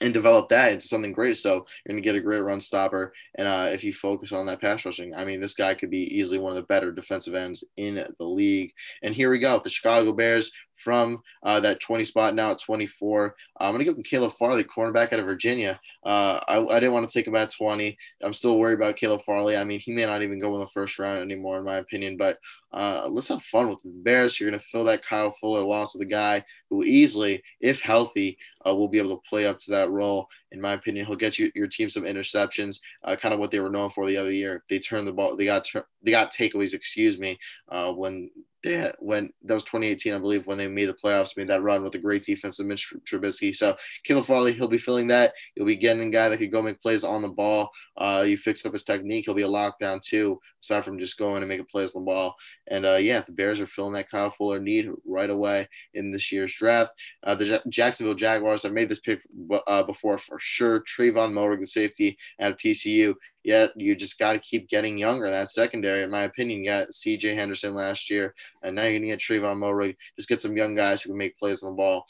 and develop that into something great. So you're going to get a great run stopper. And uh, if you focus on that pass rushing, I mean, this guy could be easily one of the better defensive ends in the league. And here we go. The Chicago Bears from uh, that 20 spot now at 24. I'm going to give them Caleb Farley, cornerback out of Virginia. Uh, I, I, didn't want to take him at 20. I'm still worried about Caleb Farley. I mean, he may not even go in the first round anymore, in my opinion. But uh, let's have fun with the Bears. You're going to fill that Kyle Fuller loss with a guy who easily, if healthy, uh, will be able to play up to that role. In my opinion, he'll get you your team some interceptions, uh, kind of what they were known for the other year. They turned the ball, they got they got takeaways, excuse me, uh, when they when that was 2018, I believe, when they made the playoffs, made that run with a great defense of Mitch Trubisky. So Caleb Farley, he'll be filling that. He'll be getting a guy that could go make plays on the ball. Uh, you fix up his technique, he'll be a lockdown too, aside from just going and making plays on the ball. And uh, yeah, the Bears are filling that Kyle Fuller need right away in this year's draft. Uh, the J- Jacksonville Jaguars, I made this pick uh, before for sure. Trevon Moehrig, the safety out of TCU. Yet you just got to keep getting younger. That secondary, in my opinion, you got C.J. Henderson last year, and now you're gonna get Trevon Moehrig. Just get some young guys who can make plays on the ball,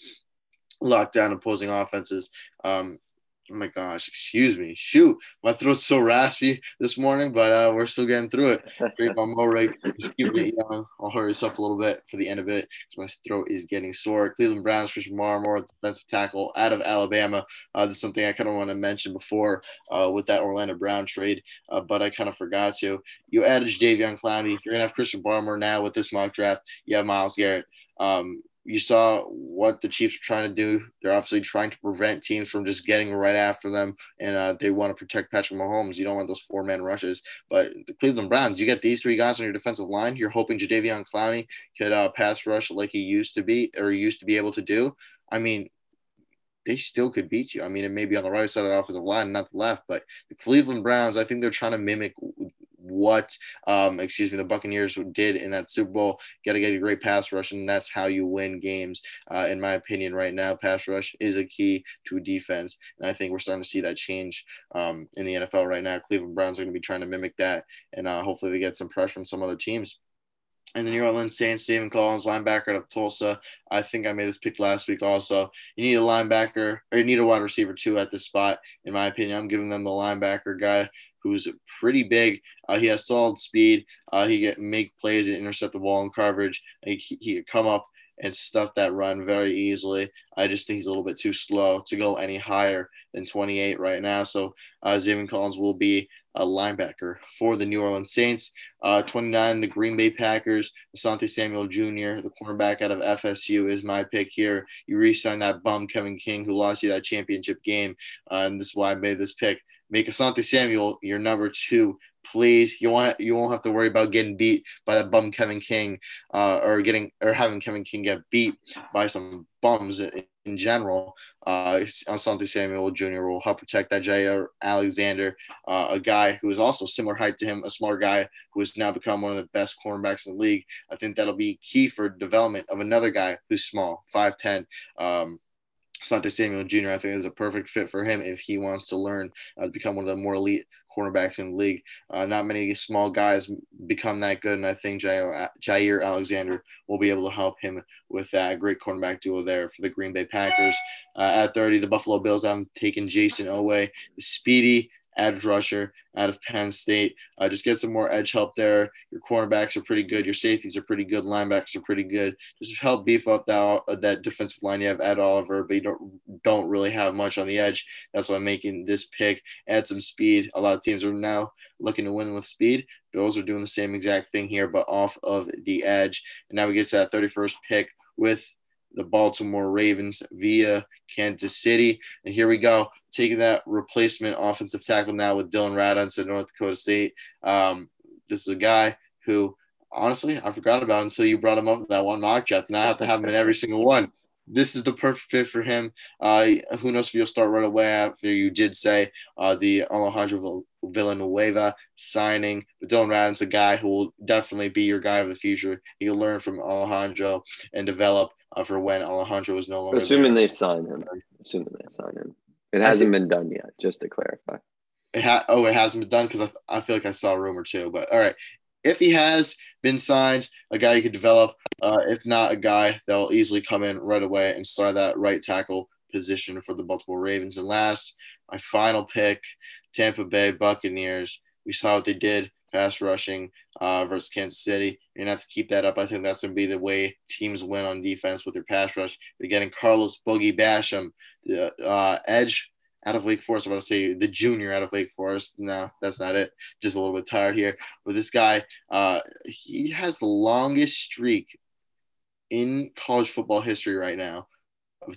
lock down opposing offenses. Um, Oh my gosh, excuse me. Shoot, my throat's so raspy this morning, but uh, we're still getting through it. Great on Moehrig. Just keep it young. I'll hurry this up a little bit for the end of it because my throat is getting sore. Cleveland Browns, Christian Barmore, defensive tackle out of Alabama. Uh, this is something I kind of want to mention before uh, with that Orlando Brown trade, uh, but I kind of forgot to. You added Jadeveon Clowney. You're going to have Christian Barmore now with this mock draft. You have Myles Garrett. Um, you saw what the Chiefs are trying to do. They're obviously trying to prevent teams from just getting right after them, and uh, they want to protect Patrick Mahomes. You don't want those four man rushes. But the Cleveland Browns, you get these three guys on your defensive line. You're hoping Jadeveon Clowney could uh, pass rush like he used to be or used to be able to do. I mean, they still could beat you. I mean, it may be on the right side of the offensive line, not the left, but the Cleveland Browns, I think they're trying to mimic what, um, excuse me, the Buccaneers did in that Super Bowl. Got to get a great pass rush, and that's how you win games. Uh, in my opinion, right now, pass rush is a key to defense, and I think we're starting to see that change um, in the NFL right now. Cleveland Browns are going to be trying to mimic that, and uh, hopefully they get some pressure from some other teams. And the New Orleans Saints, Zaven Collins, linebacker out of Tulsa. I think I made this pick last week also. You need a linebacker, or you need a wide receiver too at this spot, in my opinion. I'm giving them the linebacker guy who's pretty big. Uh, he has solid speed. Uh, he can make plays and intercept the ball in coverage. He, he could come up and stuff that run very easily. I just think he's a little bit too slow to go any higher than 28 right now. So uh, Zaven Collins will be a linebacker for the New Orleans Saints. Uh, 29, the Green Bay Packers. Asante Samuel Jr., the cornerback out of FSU, is my pick here. You re-signed that bum Kevin King, who lost you that championship game, uh, and this is why I made this pick. Make Asante Samuel your number two please you want you won't have to worry about getting beat by that bum Kevin King uh, or getting or having Kevin King get beat by some bums in, in general. Uh, Asante Samuel Jr. will help protect that Jaire Alexander, uh, a guy who is also similar height to him, a smart guy who has now become one of the best cornerbacks in the league. I think that'll be key for development of another guy who's small, 5'10. Um, Asante Samuel Jr. I think is a perfect fit for him if he wants to learn uh, to become one of the more elite cornerbacks in the league. Uh, not many small guys become that good, and I think Jair, Jaire Alexander will be able to help him with that great cornerback duo there for the Green Bay Packers. Uh, at 30, the Buffalo Bills, I'm taking Jason Oweh, the speedy edge rusher out of Penn State. Uh, just get some more edge help there. Your cornerbacks are pretty good. Your safeties are pretty good. Linebackers are pretty good. Just help beef up that uh, that defensive line. You have Ed Oliver, but you don't don't really have much on the edge. That's why I'm making this pick. Add some speed. A lot of teams are now looking to win with speed. Bills are doing the same exact thing here, but off of the edge. And now we get to that 31st pick with the Baltimore Ravens via Kansas City. And here we go, taking that replacement offensive tackle now with Dillon Radunz at North Dakota State. Um, this is a guy who, honestly, I forgot about until you brought him up that one mock draft. Now I have to have him in every single one. This is the perfect fit for him. Uh, who knows if you'll start right away after you did say uh, the Alejandro Villanueva signing. But Dillon Radunz, a guy who will definitely be your guy of the future. He'll learn from Alejandro and develop uh, for when Alejandro was no longer. Assuming there. they sign him. Assuming they sign him. It hasn't been done yet. Just to clarify. It ha- oh, it hasn't been done because I, th- I feel like I saw a rumor too. But all right, if he has been signed, a guy you could develop. Uh, if not, a guy that'll easily come in right away and start that right tackle position for the Baltimore Ravens. And last, my final pick, Tampa Bay Buccaneers. We saw what they did pass rushing uh, versus Kansas City. You're gonna have to keep that up. I think that's gonna be the way teams win on defense with their pass rush. You're getting Carlos Boogie Basham, the uh, edge out of Wake Forest. I'm going to say the junior out of Wake Forest. No, that's not it. Just a little bit tired here. But this guy, uh, he has the longest streak in college football history right now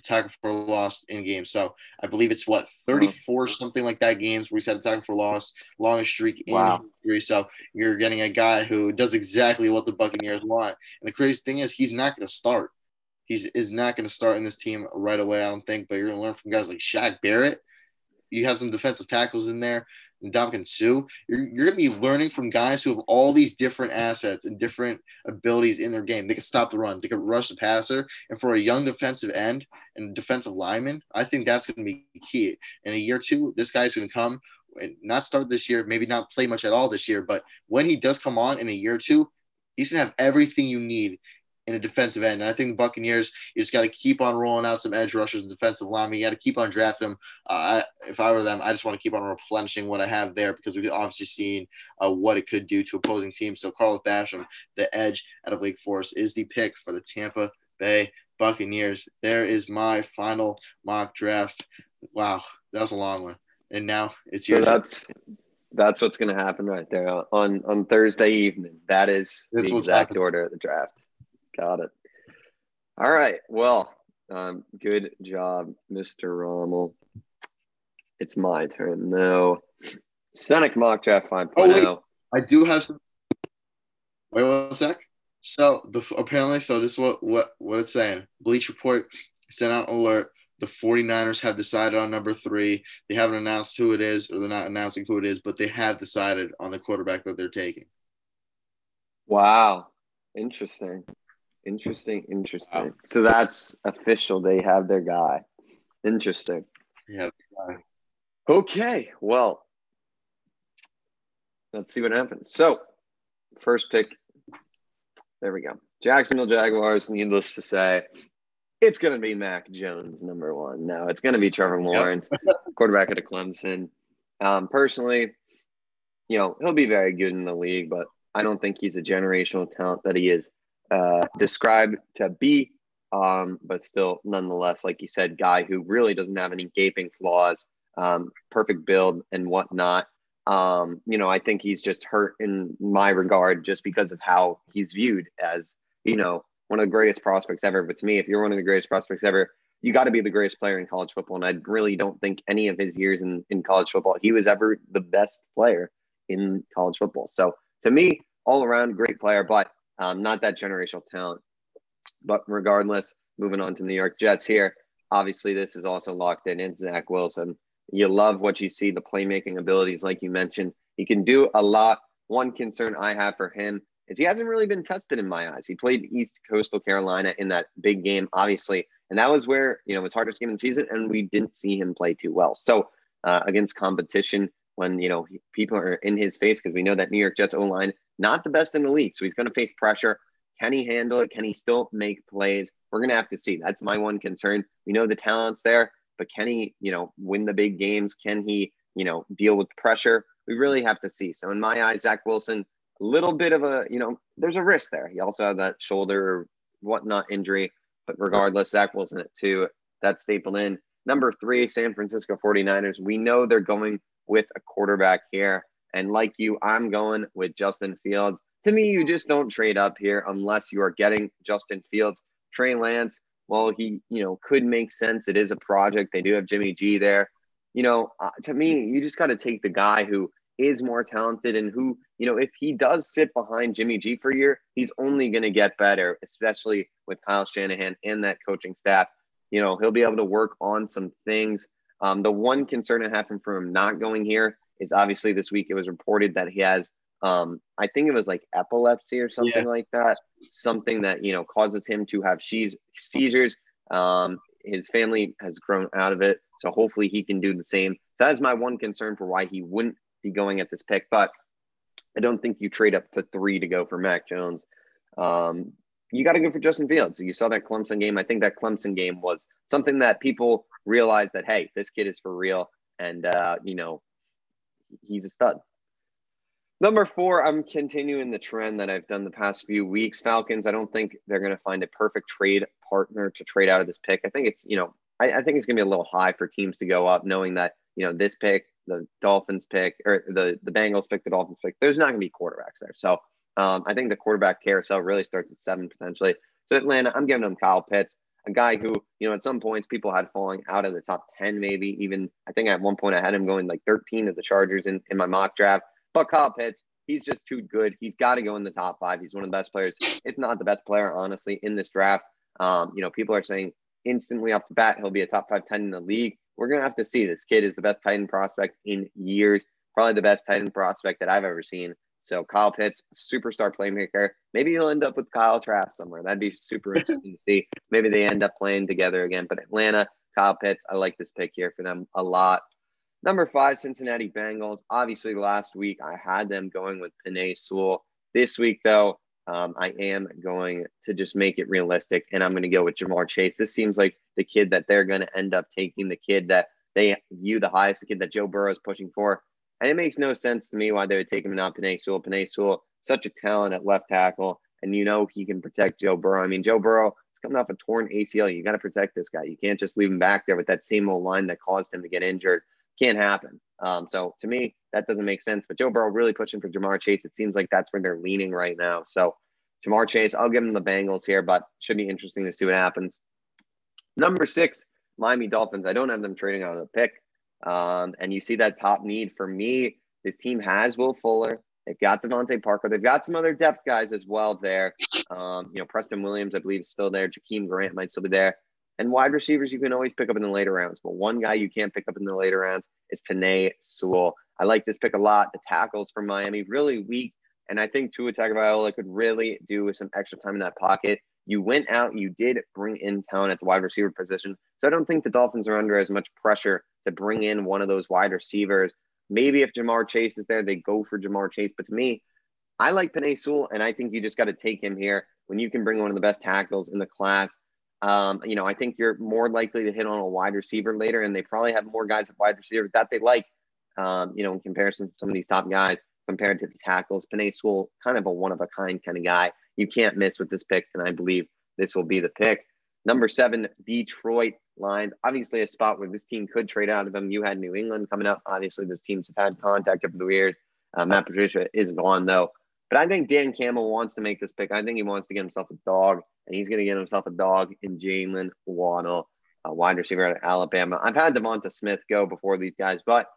tackle for loss in games. So I believe it's what 34 something like that games where he's had a tackle for loss, longest streak in wow. history. So you're getting a guy who does exactly what the Buccaneers want. And the crazy thing is he's not going to start. He's is not going to start in this team right away, I don't think. But you're going to learn from guys like Shaq Barrett. You have some defensive tackles in there. Ndamukong Suh, you're, you're going to be learning from guys who have all these different assets and different abilities in their game. They can stop the run, they can rush the passer. And for a young defensive end and defensive lineman, I think that's going to be key. In a year or two, this guy's going to come and not start this year, maybe not play much at all this year, but when he does come on in a year or two, he's going to have everything you need in a defensive end. And I think the Buccaneers, you just got to keep on rolling out some edge rushers and defensive linemen. You got to keep on drafting them. Uh, if I were them, I just want to keep on replenishing what I have there because we've obviously seen uh, what it could do to opposing teams. So Carlos Basham, the edge out of Wake Forest, is the pick for the Tampa Bay Buccaneers. There is my final mock draft. Wow, that was a long one. And now it's yours. So that's that's what's going to happen right there on on Thursday evening. That is the exact order of the draft. Got it. All right. Well, um, good job, Mr. Rommel. It's my turn now. Seneca mock draft 5.0. Oh, wait. Oh. I do have some. Wait one sec. So the apparently, so this is what what what it's saying. Bleacher Report sent out alert. The 49ers have decided on number three. They haven't announced who it is, or they're not announcing who it is, but they have decided on the quarterback that they're taking. Wow. Interesting. Interesting, interesting. Wow. So that's official. They have their guy. Interesting. Yeah. Okay. Well, let's see what happens. So, first pick. There we go. Jacksonville Jaguars. Needless to say, it's going to be Mac Jones, number one. No, it's going to be Trevor Lawrence, yep. quarterback at Clemson. Um, personally, you know, he'll be very good in the league, but I don't think he's a generational talent that he is uh, described to be, um, but still, nonetheless, like you said, guy who really doesn't have any gaping flaws, um, perfect build and whatnot. Um, you know, I think he's just hurt in my regard just because of how he's viewed as, you know, one of the greatest prospects ever. But to me, if you're one of the greatest prospects ever, you got to be the greatest player in college football. And I really don't think any of his years in, in college football, he was ever the best player in college football. So to me, all around great player, but um, not that generational talent. But regardless, moving on to New York Jets here. Obviously, this is also locked in. It's Zach Wilson. You love what you see, the playmaking abilities, like you mentioned. He can do a lot. One concern I have for him is he hasn't really been tested in my eyes. He played East Coastal Carolina in that big game, obviously, and that was where you know it was hardest game of the season, and we didn't see him play too well. So uh, against competition, when you know people are in his face, because we know that New York Jets O line not the best in the league, so he's going to face pressure. Can he handle it? Can he still make plays? We're going to have to see. That's my one concern. We know the talent's there, but can he, you know, win the big games? Can he, you know, deal with pressure? We really have to see. So in my eyes, Zach Wilson, a little bit of a, you know, there's a risk there. He also had that shoulder or whatnot injury, but regardless, Zach Wilson at two, that's stapled in. Number three, San Francisco 49ers. We know they're going with a quarterback here. And like you, I'm going with Justin Fields to me, you just don't trade up here unless you are getting Justin Fields. Trey Lance, well, he, you know, could make sense. It is a project. They do have Jimmy G there. You know, uh, to me, you just got to take the guy who is more talented and who, you know, if he does sit behind Jimmy G for a year, he's only going to get better, especially with Kyle Shanahan and that coaching staff. You know, he'll be able to work on some things. Um, the one concern I have from him not going here is obviously this week it was reported that he has um, I think it was like epilepsy or something yeah. like that, something that you know causes him to have seizures. Um, his family has grown out of it, so hopefully he can do the same. That is my one concern for why he wouldn't be going at this pick. But I don't think you trade up to three to go for Mac Jones. Um, you got to go for Justin Fields. You saw that Clemson game. I think that Clemson game was something that people realized that hey, this kid is for real, and uh, you know he's a stud. Number four, I'm continuing the trend that I've done the past few weeks. Falcons, I don't think they're going to find a perfect trade partner to trade out of this pick. I think it's, you know, I, I think it's going to be a little high for teams to go up, knowing that, you know, this pick, the Dolphins pick, or the, the Bengals pick, the Dolphins pick, there's not going to be quarterbacks there. So um, I think the quarterback carousel really starts at seven potentially. So Atlanta, I'm giving them Kyle Pitts, a guy who, you know, at some points people had falling out of the top 10, maybe even, I think at one point I had him going like 13 of the Chargers in, in my mock draft. But Kyle Pitts, he's just too good. He's got to go in the top five. He's one of the best players, if not the best player, honestly, in this draft. Um, you know, people are saying instantly off the bat he'll be a top five ten in the league. We're gonna have to see. This kid is the best tight end prospect in years, probably the best tight end prospect that I've ever seen. So Kyle Pitts, superstar playmaker. Maybe he'll end up with Kyle Trask somewhere. That'd be super interesting to see. Maybe they end up playing together again. But Atlanta, Kyle Pitts, I like this pick here for them a lot. Number five, Cincinnati Bengals. Obviously, last week I had them going with Penei Sewell. This week, though, um, I am going to just make it realistic, and I'm going to go with Ja'Marr Chase. This seems like the kid that they're going to end up taking, the kid that they view the highest, the kid that Joe Burrow is pushing for. And it makes no sense to me why they would take him not Penei Sewell. Penei Sewell, such a talent at left tackle, and you know he can protect Joe Burrow. I mean, Joe Burrow is coming off a torn ACL. You got to protect this guy. You can't just leave him back there with that same old line that caused him to get injured can't happen. Um, so to me, that doesn't make sense. But Joe Burrow really pushing for Ja'Marr Chase. It seems like that's where they're leaning right now. So Ja'Marr Chase, I'll give him the Bengals here, but should be interesting to see what happens. Number six, Miami Dolphins. I don't have them trading out of the pick. Um, and you see that top need for me. This team has Will Fuller. They've got DeVante Parker. They've got some other depth guys as well there. Um, you know, Preston Williams, I believe, is still there. Jakeem Grant might still be there. And wide receivers you can always pick up in the later rounds, but one guy you can't pick up in the later rounds is Penei Sewell. I like this pick a lot. The tackles from Miami really weak, and I think Tua Tagovailoa could really do with some extra time in that pocket. You went out, you did bring in talent at the wide receiver position, so I don't think the Dolphins are under as much pressure to bring in one of those wide receivers. Maybe if Ja'Marr Chase is there, they go for Ja'Marr Chase. But to me, I like Penei Sewell, and I think you just got to take him here when you can bring one of the best tackles in the class. Um, you know, I think you're more likely to hit on a wide receiver later, and they probably have more guys at wide receiver that they like. Um, you know, in comparison to some of these top guys compared to the tackles. Penei Sewell, kind of a one of a kind kind of guy. You can't miss with this pick, and I believe this will be the pick. Number seven, Detroit. Lions. Obviously, a spot where this team could trade out of them. You had New England coming up. Obviously, those teams have had contact over the years. Uh, Matt Patricia is gone though. But I think Dan Campbell wants to make this pick. I think he wants to get himself a dog, and he's going to get himself a dog in Jaylen Waddle, a wide receiver out of Alabama. I've had Devonta Smith go before these guys, but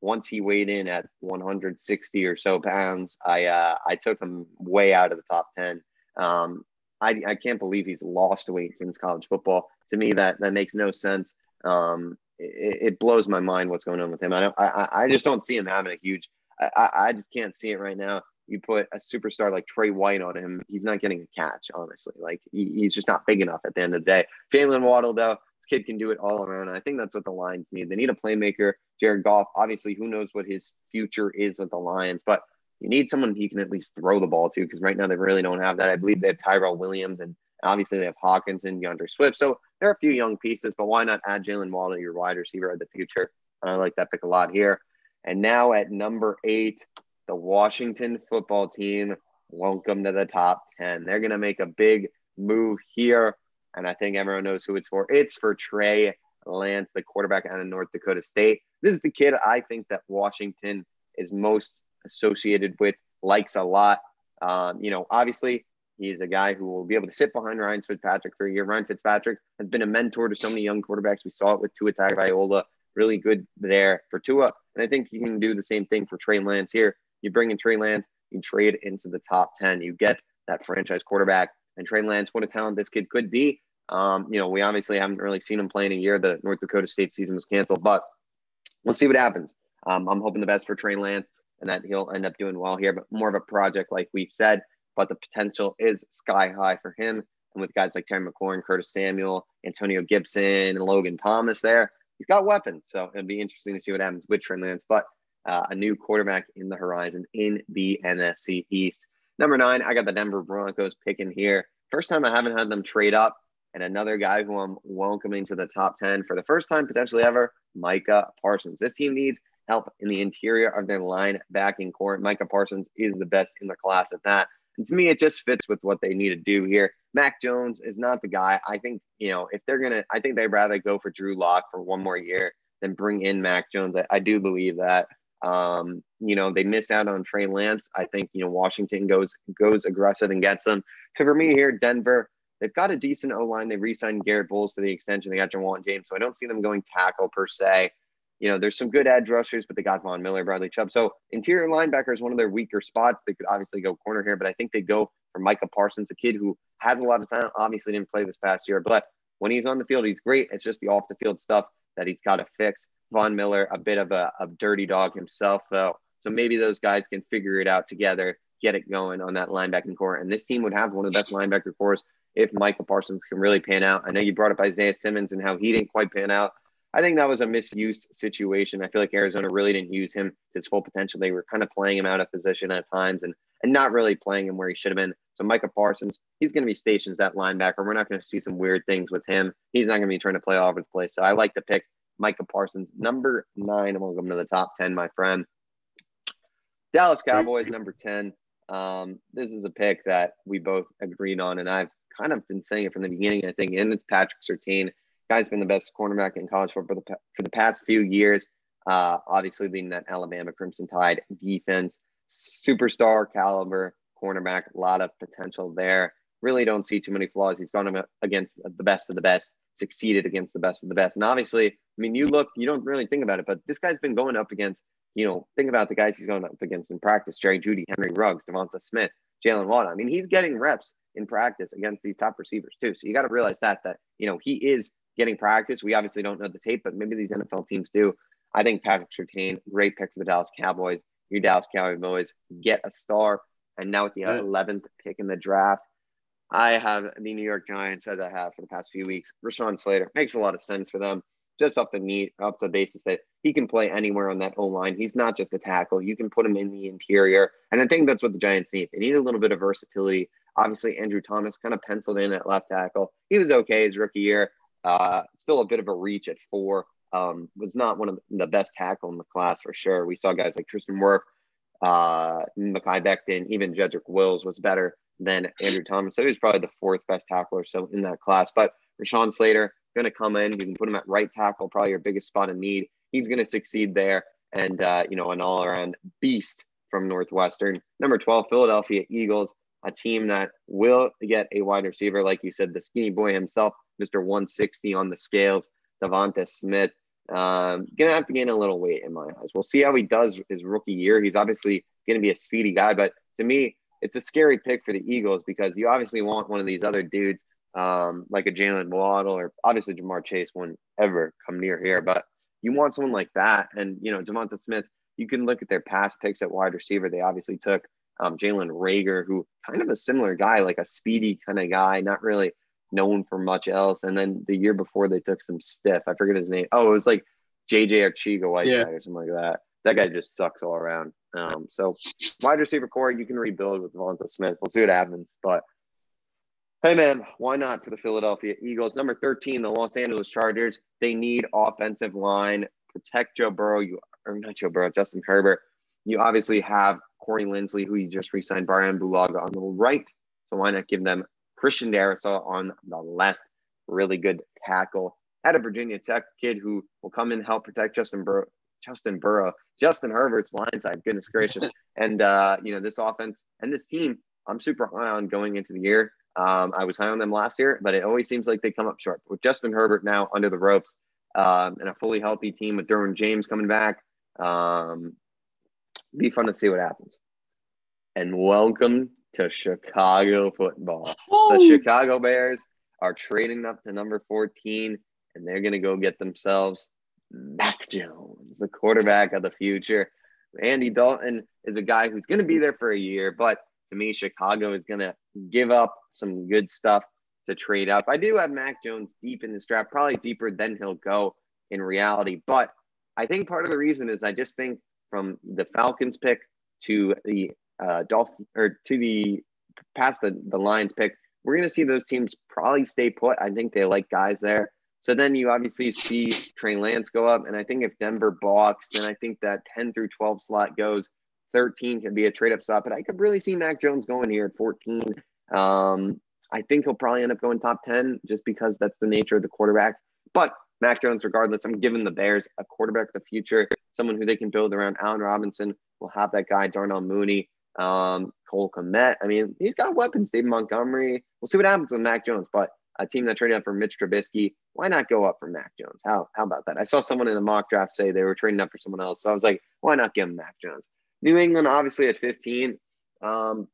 once he weighed in at 160 or so pounds, I uh, I took him way out of the top 10. Um, I, I can't believe he's lost weight since college football. To me, that that makes no sense. Um, it, it, blows my mind what's going on with him. I don't. I, I just don't see him having a huge. I, I just can't see it right now. You put a superstar like Trey White on him, he's not getting a catch. Honestly, like he, he's just not big enough at the end of the day. Jaylen Waddle, though, kid can do it all around. I think that's what the Lions need. They need a playmaker. Jared Goff, obviously, who knows what his future is with the Lions, but you need someone he can at least throw the ball to because right now they really don't have that. I believe they have Tyrell Williams and obviously they have Hawkins and D'Andre Swift. So there are a few young pieces, but why not add Jaylen Waddle, your wide receiver of the future? I like that pick a lot here. And now at number eight, the Washington football team. Welcome to the top 10. They're going to make a big move here. And I think everyone knows who it's for. It's for Trey Lance, the quarterback out of North Dakota State. This is the kid I think that Washington is most associated with, likes a lot. Um, you know, obviously, he's a guy who will be able to sit behind Ryan Fitzpatrick for a year. Ryan Fitzpatrick has been a mentor to so many young quarterbacks. We saw it with Tua Tagovailoa, really good there for Tua. And I think he can do the same thing for Trey Lance here. You bring in Trey Lance, you trade into the top 10. You get that franchise quarterback. And Trey Lance, what a talent this kid could be. Um, you know, we obviously haven't really seen him play in a year. The North Dakota State season was canceled, but we'll see what happens. Um, I'm hoping the best for Trey Lance and that he'll end up doing well here, but more of a project, like we've said. But the potential is sky high for him. And with guys like Terry McLaurin, Curtis Samuel, Antonio Gibson, and Logan Thomas there, he's got weapons. So it'll be interesting to see what happens with Trey Lance. But uh, a new quarterback in the horizon in the NFC East. Number nine, I got the Denver Broncos picking here. First time I haven't had them trade up, and another guy who I'm welcoming to the top 10 for the first time potentially ever, Micah Parsons. This team needs help in the interior of their line backing core. Micah Parsons is the best in the class at that. And to me, it just fits with what they need to do here. Mac Jones is not the guy. I think, you know, if they're going to, I think they'd rather go for Drew Lock for one more year than bring in Mac Jones. I, I do believe that. Um, you know, they miss out on Trey Lance. I think, you know, Washington goes goes aggressive and gets them. So for me here, Denver, they've got a decent O line. They re-signed Garrett Bolles to the extension. They got Ja'Wuan James. So I don't see them going tackle per se. You know, there's some good edge rushers, but they got Von Miller, Bradley Chubb. So interior linebacker is one of their weaker spots. They could obviously go corner here, but I think they go for Micah Parsons, a kid who has a lot of talent. Obviously didn't play this past year, but when he's on the field, he's great. It's just the off the field stuff that he's got to fix. Von Miller, a bit of a, a dirty dog himself, though. So maybe those guys can figure it out together, get it going on that linebacking core. And this team would have one of the best linebacker cores if Micah Parsons can really pan out. I know you brought up Isaiah Simmons and how he didn't quite pan out. I think that was a misuse situation. I feel like Arizona really didn't use him to his full potential. They were kind of playing him out of position at times and and not really playing him where he should have been. So Micah Parsons, he's going to be stationed as that linebacker. We're not going to see some weird things with him. He's not going to be trying to play all over the place. So I like the pick Micah Parsons, number nine. I'm welcome to the top 10, my friend. Dallas Cowboys, number 10. Um, this is a pick that we both agreed on, and I've kind of been saying it from the beginning, I think, and it's Patrick Surtain. Guy's been the best cornerback in college football for the, for the past few years. Uh, obviously, leading that Alabama Crimson Tide defense. Superstar caliber cornerback, a lot of potential there. Really don't see too many flaws. He's gone against the best of the best succeeded against the best of the best. And obviously, mean, you look, you don't really think about it, but this guy's been going up against, you know, think about the guys he's going up against in practice Jerry Jeudy, Henry Ruggs, Devonta Smith, Jaylen Waddle. I mean, he's getting reps in practice against these top receivers too. So you got to realize that, that, you know, he is getting practice. We obviously don't know the tape, but maybe these NFL teams do. I think Patrick Surtain, great pick for the Dallas Cowboys. Your Dallas Cowboys get a star. And now with the 11th pick in the draft, I have the New York Giants as I have for the past few weeks. Rashawn Slater makes a lot of sense for them, just off the need, off the basis that he can play anywhere on that O line. He's not just a tackle. You can put him in the interior, and I think that's what the Giants need. They need a little bit of versatility. Obviously, Andrew Thomas kind of penciled in at left tackle. He was okay his rookie year. Uh, still a bit of a reach at four. Um, was not one of the best tackle in the class for sure. We saw guys like Tristan Wirfs, uh, Mekhi Becton, even Jedrick Wills was better than Andrew Thomas. So he was probably the fourth best tackler so in that class. But Rashawn Slater, going to come in. You can put him at right tackle, probably your biggest spot in need. He's going to succeed there. And, uh, you know, an all around beast from Northwestern. Number 12, Philadelphia Eagles, a team that will get a wide receiver. Like you said, the skinny boy himself, Mr. 160 on the scales, Devonta Smith. Um, gonna have to gain a little weight in my eyes. We'll see how he does his rookie year. He's obviously gonna be a speedy guy, but to me, it's a scary pick for the Eagles because you obviously want one of these other dudes, um, like a Jaylen Waddle or obviously Ja'Marr Chase won't ever come near here, but you want someone like that. And you know, Devonta Smith, you can look at their past picks at wide receiver. They obviously took um, Jalen Reagor, who kind of a similar guy, like a speedy kind of guy, not really known for much else. And then the year before, they took some stiff. I forget his name. Oh, it was like JJ Arcega White yeah. or something like that. That guy just sucks all around. Um, so wide receiver core, you can rebuild with Devonta Smith. We'll see what happens. But hey, man, why not for the Philadelphia Eagles? Number 13, the Los Angeles Chargers. They need offensive line. Protect Joe Burrow. You or not Joe Burrow, Justin Herbert. You obviously have Corey Linsley, who you just re-signed Bryan Bulaga on the right. So why not give them Christian Darrisaw on the left? Really good tackle. Had a Virginia Tech kid who will come in and help protect Justin Burrow, Justin Burrow, Justin Herbert's line side. Goodness gracious. and, uh, you know, this offense and this team, I'm super high on going into the year. Um, I was high on them last year, but it always seems like they come up short. With Justin Herbert now under the ropes um, and a fully healthy team with Derwin James coming back, um, be fun to see what happens. And welcome to Chicago football. The Chicago Bears are trading up to number 14, and they're going to go get themselves Mac Jones, the quarterback of the future. Andy Dalton is a guy who's going to be there for a year, but to me, Chicago is going to give up some good stuff to trade up. I do have Mac Jones deep in this draft, probably deeper than he'll go in reality. But I think part of the reason is I just think from the Falcons pick to the uh, Dolphin or to the past the, the Lions pick, we're going to see those teams probably stay put. I think they like guys there. So then you obviously see Trey Lance go up. And I think if Denver balks, then I think that 10 through 12 slot goes. 13 could be a trade up spot, but I could really see Mac Jones going here at 14. Um, I think he'll probably end up going top 10 just because that's the nature of the quarterback. But Mac Jones, regardless, I'm giving the Bears a quarterback of the future, someone who they can build around. Allen Robinson will have that guy, Darnell Mooney, um, Cole Kmet. I mean, he's got weapons. David Montgomery. We'll see what happens with Mac Jones. But a team that traded up for Mitch Trubisky, why not go up for Mac Jones? How how about that? I saw someone in the mock draft say they were trading up for someone else. So I was like, why not give him Mac Jones? New England, obviously at 15. Um,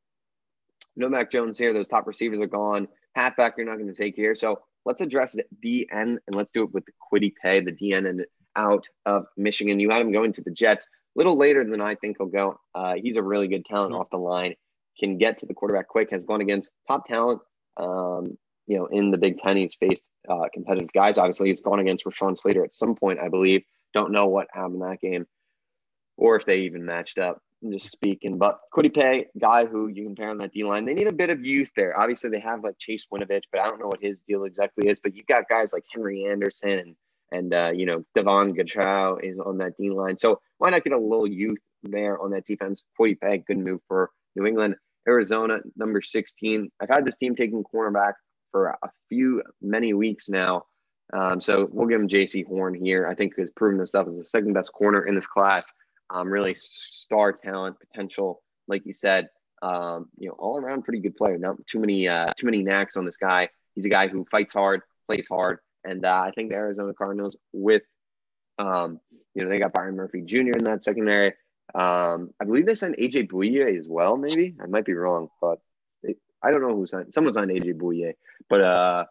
no Mac Jones here. Those top receivers are gone. Halfback, you're not going to take here. So let's address the DN and let's do it with the Kwity Paye, the DN and out of Michigan. You had him going to the Jets a little later than I think he'll go. Uh, he's a really good talent off the line, can get to the quarterback quick, has gone against top talent. Um, you know, in the Big Ten, he's faced uh, competitive guys. Obviously, he's gone against Rashawn Slater at some point, I believe. Don't know what happened in that game or if they even matched up. I'm just speaking. But Paye, guy who you compare on that D line, they need a bit of youth there. Obviously, they have like Chase Winovich, but I don't know what his deal exactly is. But you've got guys like Henry Anderson and and uh, you know Devon Godchaux is on that D line. So why not get a little youth there on that defense? Paye, good move for New England. Arizona, number 16. I've had this team taking cornerback for a few many weeks now. Um, so we'll give him Jaycee Horn here. I think has proven himself as the second best corner in this class um, really star talent potential, like you said. Um, you know, all around pretty good player. Not too many uh, too many knacks on this guy. He's a guy who fights hard, plays hard, and uh, I think the Arizona Cardinals with um, you know they got Byron Murphy Jr. in that secondary. Um, I believe they signed AJ Bouye as well. Maybe I might be wrong, but I don't know who signed. Someone signed AJ Bouye, but uh,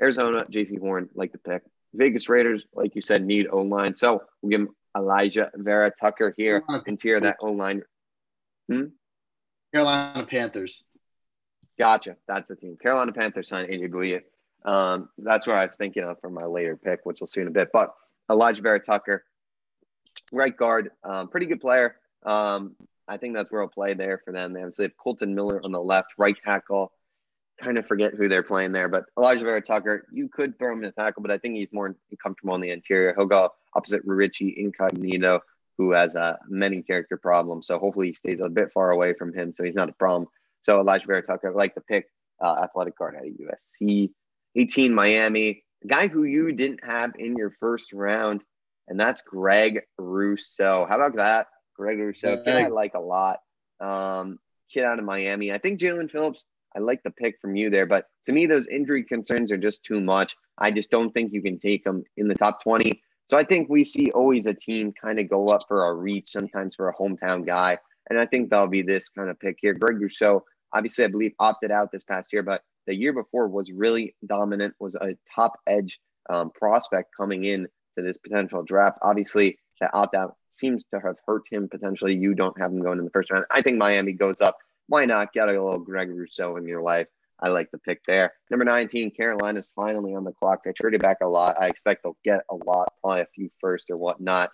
Arizona, Jaycee Horn, like the pick. Vegas Raiders, like you said, need O line. So we'll give them Alijah Vera Tucker here interior that O line. Hmm? Carolina Panthers. Gotcha. That's the team. Carolina Panthers signed AJ Bouye. Um, that's where I was thinking of for my later pick, which we'll see in a bit. But Alijah Vera Tucker, right guard, um, pretty good player. Um, I think that's where I'll play there for them. They have Colton Miller on the left, right tackle kind of forget who they're playing there, but Alijah Vera Tucker, you could throw him in the tackle, but I think he's more comfortable on the interior. He'll go opposite Richie Incognito, who has a many character problem. So hopefully he stays a bit far away from him, so he's not a problem. So Alijah Vera Tucker, I like to pick uh, athletic guard out of USC. 18 Miami, a guy who you didn't have in your first round, and that's Greg Rousseau. How about that? Greg Rousseau, kid I like a lot. Um, kid out of Miami. I think Jaelan Phillips, I like the pick from you there, but to me, those injury concerns are just too much. I just don't think you can take him in the top 20. So I think we see always a team kind of go up for a reach, sometimes for a hometown guy. And I think that'll be this kind of pick here. Greg Rousseau, obviously, I believe opted out this past year, but the year before was really dominant, was a top edge um, prospect coming in to this potential draft. Obviously, that opt out seems to have hurt him potentially. You don't have him going in the first round. I think Miami goes up. Why not get a little Greg Rousseau in your life? I like the pick there. Number 19, Carolina's finally on the clock. They traded back a lot. I expect they'll get a lot, probably a few first or whatnot.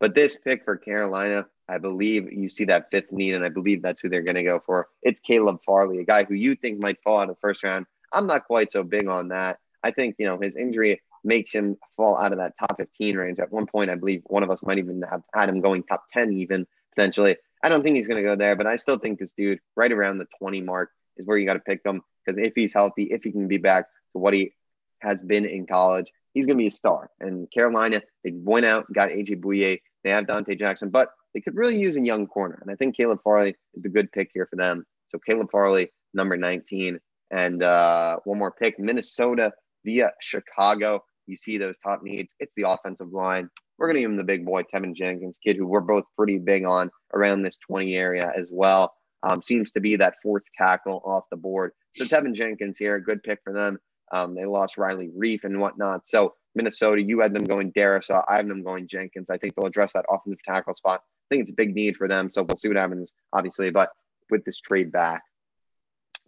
But this pick for Carolina, I believe you see that fifth need, and I believe that's who they're going to go for. It's Caleb Farley, a guy who you think might fall out of the first round. I'm not quite so big on that. I think, you know, his injury makes him fall out of that top 15 range. At one point, I believe one of us might even have had him going top 10, even potentially. I don't think he's going to go there, but I still think this dude right around the 20 mark is where you got to pick him because if he's healthy, if he can be back to what he has been in college, he's going to be a star. And Carolina, they went out, got AJ Bouye. They have Donte Jackson, but they could really use a young corner. And I think Caleb Farley is a good pick here for them. So Caleb Farley, number 19. And uh, one more pick, Minnesota via Chicago. You see those top needs. It's the offensive line. We're going to give him the big boy, Teven Jenkins, kid who we're both pretty big on around this 20 area as well. Um, seems to be that fourth tackle off the board. So Teven Jenkins here, good pick for them. Um, they lost Riley Reiff and whatnot. So Minnesota, you had them going Darrisaw. I have them going Jenkins. I think they'll address that offensive tackle spot. I think it's a big need for them. So we'll see what happens, obviously. But with this trade back,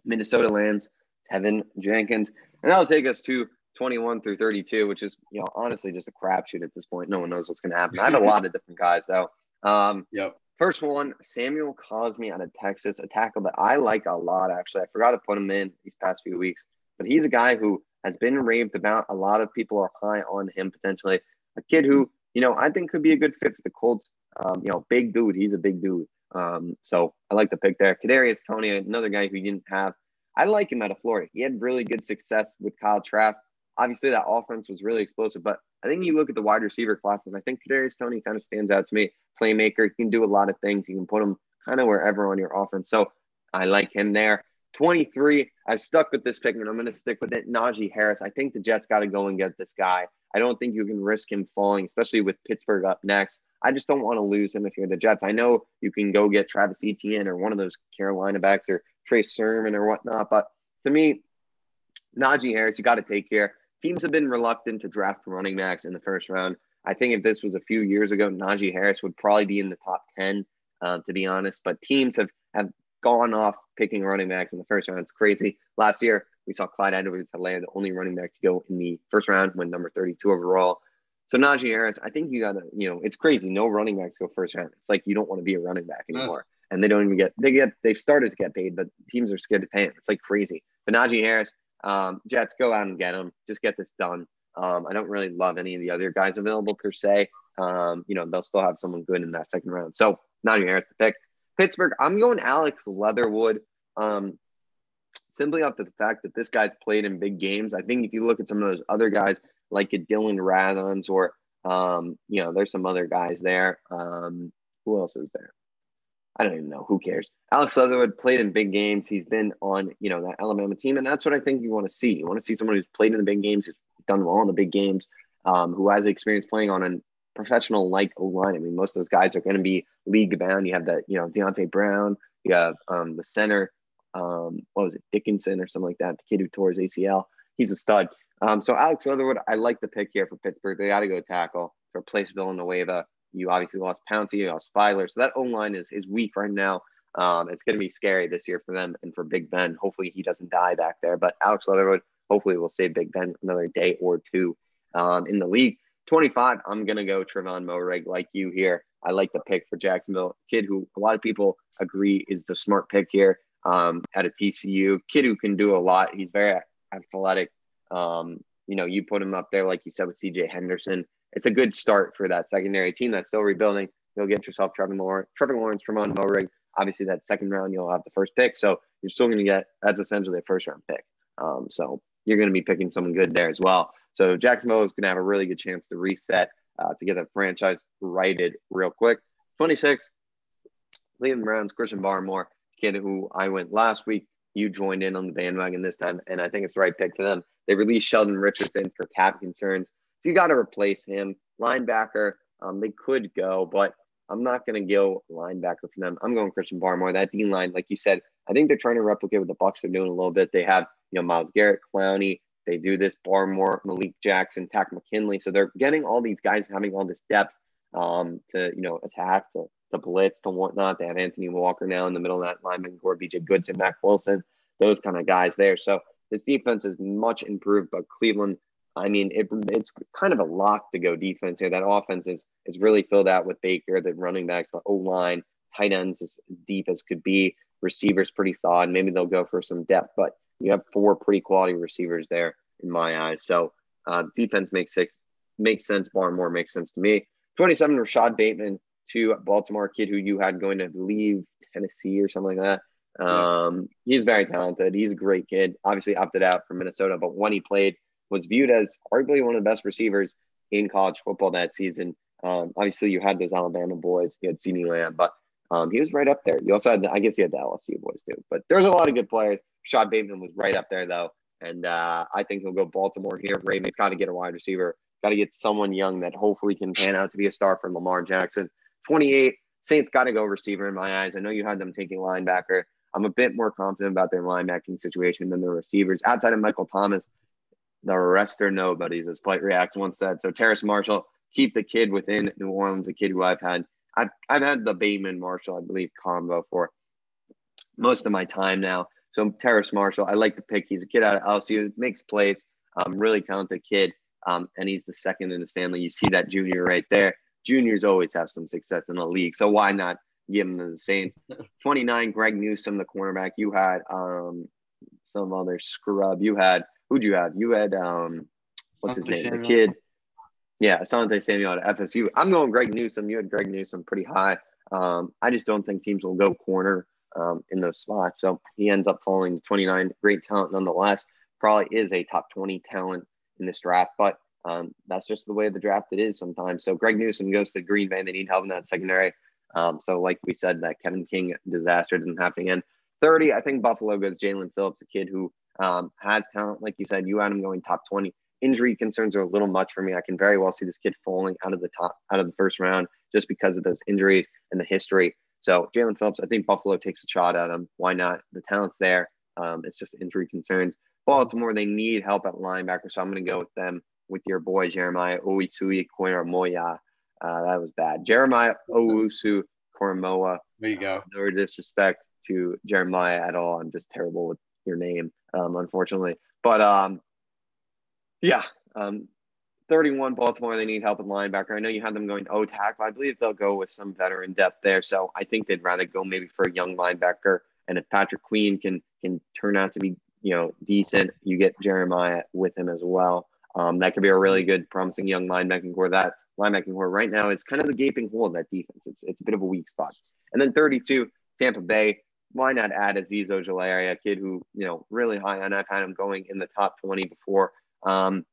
Minnesota lands Teven Jenkins. And that'll take us to 21 through 32, which is, you know, honestly just a crapshoot at this point. No one knows what's going to happen. I have a lot of different guys, though. Um, yep. First one, Samuel Cosmi out of Texas, a tackle that I like a lot, actually. I forgot to put him in these past few weeks, but he's a guy who has been raved about. A lot of people are high on him potentially. A kid who, you know, I think could be a good fit for the Colts. Um, you know, big dude. He's a big dude. Um, so I like the pick there. Kadarius Toney, another guy who didn't have. I like him out of Florida. He had really good success with Kyle Trask. Obviously, that offense was really explosive, but I think you look at the wide receiver class, and I think Kadarius Toney kind of stands out to me. Playmaker, he can do a lot of things. You can put him kind of wherever on your offense. So I like him there. 23, I've stuck with this pick, and I'm going to stick with it. Najee Harris. I think the Jets got to go and get this guy. I don't think you can risk him falling, especially with Pittsburgh up next. I just don't want to lose him if you're the Jets. I know you can go get Travis Etienne or one of those Carolina backs or Trey Sermon or whatnot, but to me, Najee Harris, you got to take care teams have been reluctant to draft running backs in the first round. I think if this was a few years ago, Najee Harris would probably be in the top 10, uh, to be honest. But teams have, have gone off picking running backs in the first round. It's crazy. Last year, we saw Clyde Edwards Helaire, the only running back to go in the first round, went number 32 overall. So Najee Harris, I think you got to, you know, it's crazy. No running backs go first round. It's like you don't want to be a running back anymore. And they don't even get, they get, they've started to get paid, but teams are scared to pay them. It's like crazy. But Najee Harris, um, Jets, go out and get him. Just get this done. Um, I don't really love any of the other guys available per se. Um, you know, they'll still have someone good in that second round. So Najee Harris to pick. Pittsburgh, I'm going Alex Leatherwood. Um, simply off the fact that this guy's played in big games. I think if you look at some of those other guys like a Dillon Radunz or um, you know, there's some other guys there. Um, who else is there? I don't even know. Who cares? Alex Leatherwood played in big games. He's been on, you know, that Alabama team, and that's what I think you want to see. You want to see someone who's played in the big games, who's done well in the big games, um, who has experience playing on a professional like O line. I mean, most of those guys are going to be league bound. You have that, you know, Deonte Brown. You have um, the center. Um, what was it, Dickinson or something like that? The kid who tore his ACL. He's a stud. Um, so Alex Leatherwood, I like the pick here for Pittsburgh. They got to go tackle replace Villanueva. You obviously lost Pouncey, you lost Feiler. So that O line is, is weak right now. Um, it's going to be scary this year for them and for Big Ben. Hopefully he doesn't die back there. But Alex Leatherwood, hopefully will save Big Ben another day or two um, in the league. 25, I'm going to go Trevon Moehrig like you here. I like the pick for Jacksonville. Kid who a lot of people agree is the smart pick here um, at a TCU. Kid who can do a lot. He's very athletic. Um, you know, you put him up there, like you said, with CJ Henderson it's a good start for that secondary team that's still rebuilding. You'll get yourself Trevor Lawrence, Trevor Lawrence, Tremont Moehrig. Obviously, that second round, you'll have the first pick. So you're still going to get that's essentially a first round pick. Um, so you're going to be picking someone good there as well. So Jacksonville is going to have a really good chance to reset uh, to get the franchise righted real quick. 26, Cleveland Browns, Christian Barmore, kid who I went last week. You joined in on the bandwagon this time, and I think it's the right pick for them. They released Sheldon Richardson for cap concerns. So you got to replace him. Linebacker, um, they could go, but I'm not going to go linebacker for them. I'm going Christian Barmore. That D line, like you said, I think they're trying to replicate what the Bucks are doing a little bit. They have, you know, Myles Garrett, Clowney. They do this Barmore, Malik Jackson, Takk McKinley. So they're getting all these guys having all this depth um, to, you know, attack, to, to blitz, to whatnot. They have Anthony Walker now in the middle of that lineman core, BJ Goodson, Mack Wilson, those kind of guys there. So this defense is much improved, but Cleveland, I mean, it, it's kind of a lock to go defense here. That offense is is really filled out with Baker, the running backs, the O line, tight ends as deep as could be, receivers pretty solid. Maybe they'll go for some depth, but you have four pretty quality receivers there in my eyes. So uh, defense makes six makes sense. Barmore makes sense to me. 27, Rashod Bateman to Baltimore kid who you had going to leave Tennessee or something like that. Um, he's very talented. He's a great kid. Obviously opted out from Minnesota, but when he played, was viewed as arguably one of the best receivers in college football that season. Um, obviously, you had those Alabama boys. You had CeeDee Lamb, but um, he was right up there. You also had, the, I guess, you had the LSU boys too. But there's a lot of good players. Shad Bateman was right up there though, and uh, I think he'll go Baltimore here. Ravens got to get a wide receiver. Got to get someone young that hopefully can pan out to be a star for Lamar Jackson. 28 Saints got to go receiver in my eyes. I know you had them taking linebacker. I'm a bit more confident about their linebacking situation than the receivers. Outside of Michael Thomas, the rest are nobodies, as Flight React once said. So Terrace Marshall, keep the kid within New Orleans, a kid who I've had. I've, I've had the Bateman Marshall, I believe, combo for most of my time now. So Terrace Marshall, I like the pick. He's a kid out of LSU, makes plays, um, really talented kid, um, and he's the second in his family. You see that junior right there. Juniors always have some success in the league, so why not give him to the Saints? Twenty nine, Greg Newsome, the cornerback. You had um, some other scrub. You had who'd you have? You had um, what's his name? Samuel. The kid. Yeah, Asante Samuel at FSU. I'm going Greg Newsome. You had Greg Newsome pretty high. Um, I just don't think teams will go corner um, in those spots. So he ends up falling to 29. Great talent nonetheless. Probably is a top 20 talent in this draft, but um, that's just the way the draft it is sometimes. So Greg Newsome goes to Green Bay. They need help in that secondary. Um, so like we said, that Kevin King disaster didn't happen again. 30, I think Buffalo goes Jaelan Phillips, a kid who um, has talent. Like you said, you had him going top 20. Injury concerns are a little much for me. I can very well see this kid falling out of the top, out of the first round just because of those injuries and the history. So Jaelan Phillips, I think Buffalo takes a shot at him. Why not? The talent's there. Um, it's just injury concerns. Baltimore, they need help at linebacker, so I'm going to go with them with your boy Jeremiah Owusu Koramoah. Uh, that was bad. Jeremiah Owusu Koramoah. There you go. Uh, no disrespect to Jeremiah at all. I'm just terrible with your name, um, unfortunately. But um, yeah, um, 31 Baltimore. They need help with linebacker. I know you had them going O tackle. I believe they'll go with some veteran depth there. So I think they'd rather go maybe for a young linebacker. And if Patrick Queen can can turn out to be you know decent, you get Jeremiah with him as well. Um, that could be a really good, promising young linebacking core. That linebacking core right now is kind of the gaping hole in that defense. It's it's a bit of a weak spot. And then 32 Tampa Bay why not add Azeez Ojulari, a kid who, you know, really high on. I've had him going in the top 20 before. Um,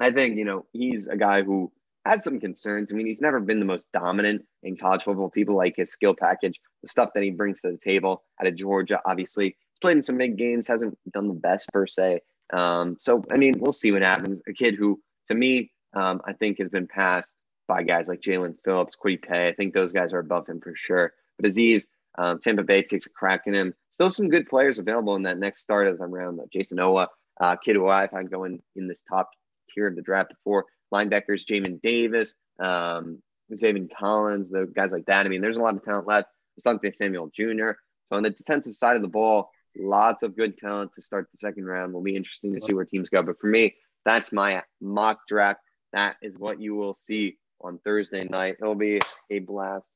I think, you know, he's a guy who has some concerns. I mean, he's never been the most dominant in college football. People like his skill package, the stuff that he brings to the table out of Georgia, obviously. He's played in some big games, hasn't done the best per se. Um, so, I mean, we'll see what happens. A kid who, to me, um, I think has been passed by guys like Jaelan Phillips, Kwity Paye. I think those guys are above him for sure. But Azeez, um, Tampa Bay takes a crack in him. Still some good players available in that next start of the round, though. Jayson Oweh, uh, kid who I've had going in this top tier of the draft before. Linebackers, Jamin Davis, um, Zaven Collins, the guys like that. I mean, there's a lot of talent left. Asante Samuel Jr. So on the defensive side of the ball, lots of good talent to start the second round. Will be interesting to see where teams go. But for me, that's my mock draft. That is what you will see on Thursday night. It'll be a blast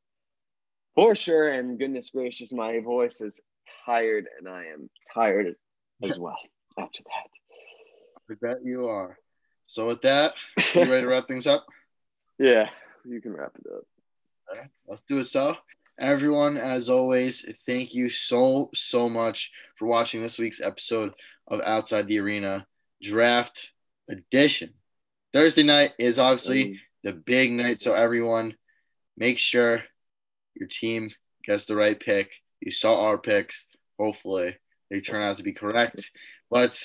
for sure. And goodness gracious, my voice is tired, and I am tired as well after that. I bet you are. So with that, you ready to wrap things up? Yeah, you can wrap it up. Right, let's do it. So, everyone, as always, thank you so so much for watching this week's episode of Outside the Arena Draft edition. Thursday night is obviously Mm. the big night, so everyone make sure your team gets the right pick. You saw our picks. Hopefully, they turn out to be correct. But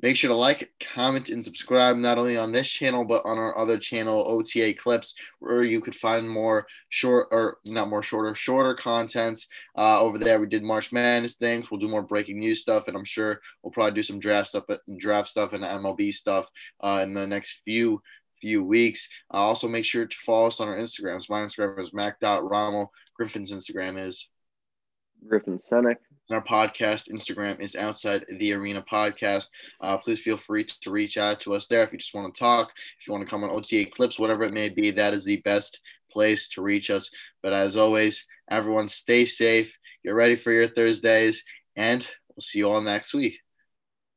make sure to like, comment, and subscribe not only on this channel but on our other channel, OTA Clips, where you could find more short or not more shorter, shorter contents uh, over there. We did March Madness things. We'll do more breaking news stuff, and I'm sure we'll probably do some draft stuff, and draft stuff, and MLB stuff uh, in the next few few weeks. Uh, also, make sure to follow us on our Instagrams. My Instagram is mac.rommel. Griffin's Instagram is Griffin Senek. and our podcast Instagram is Outside the Arena Podcast. Uh, please feel free to reach out to us there if you just want to talk, if you want to come on OTA clips, whatever it may be. That is the best place to reach us. But as always, everyone stay safe, get ready for your Thursdays, and we'll see you all next week.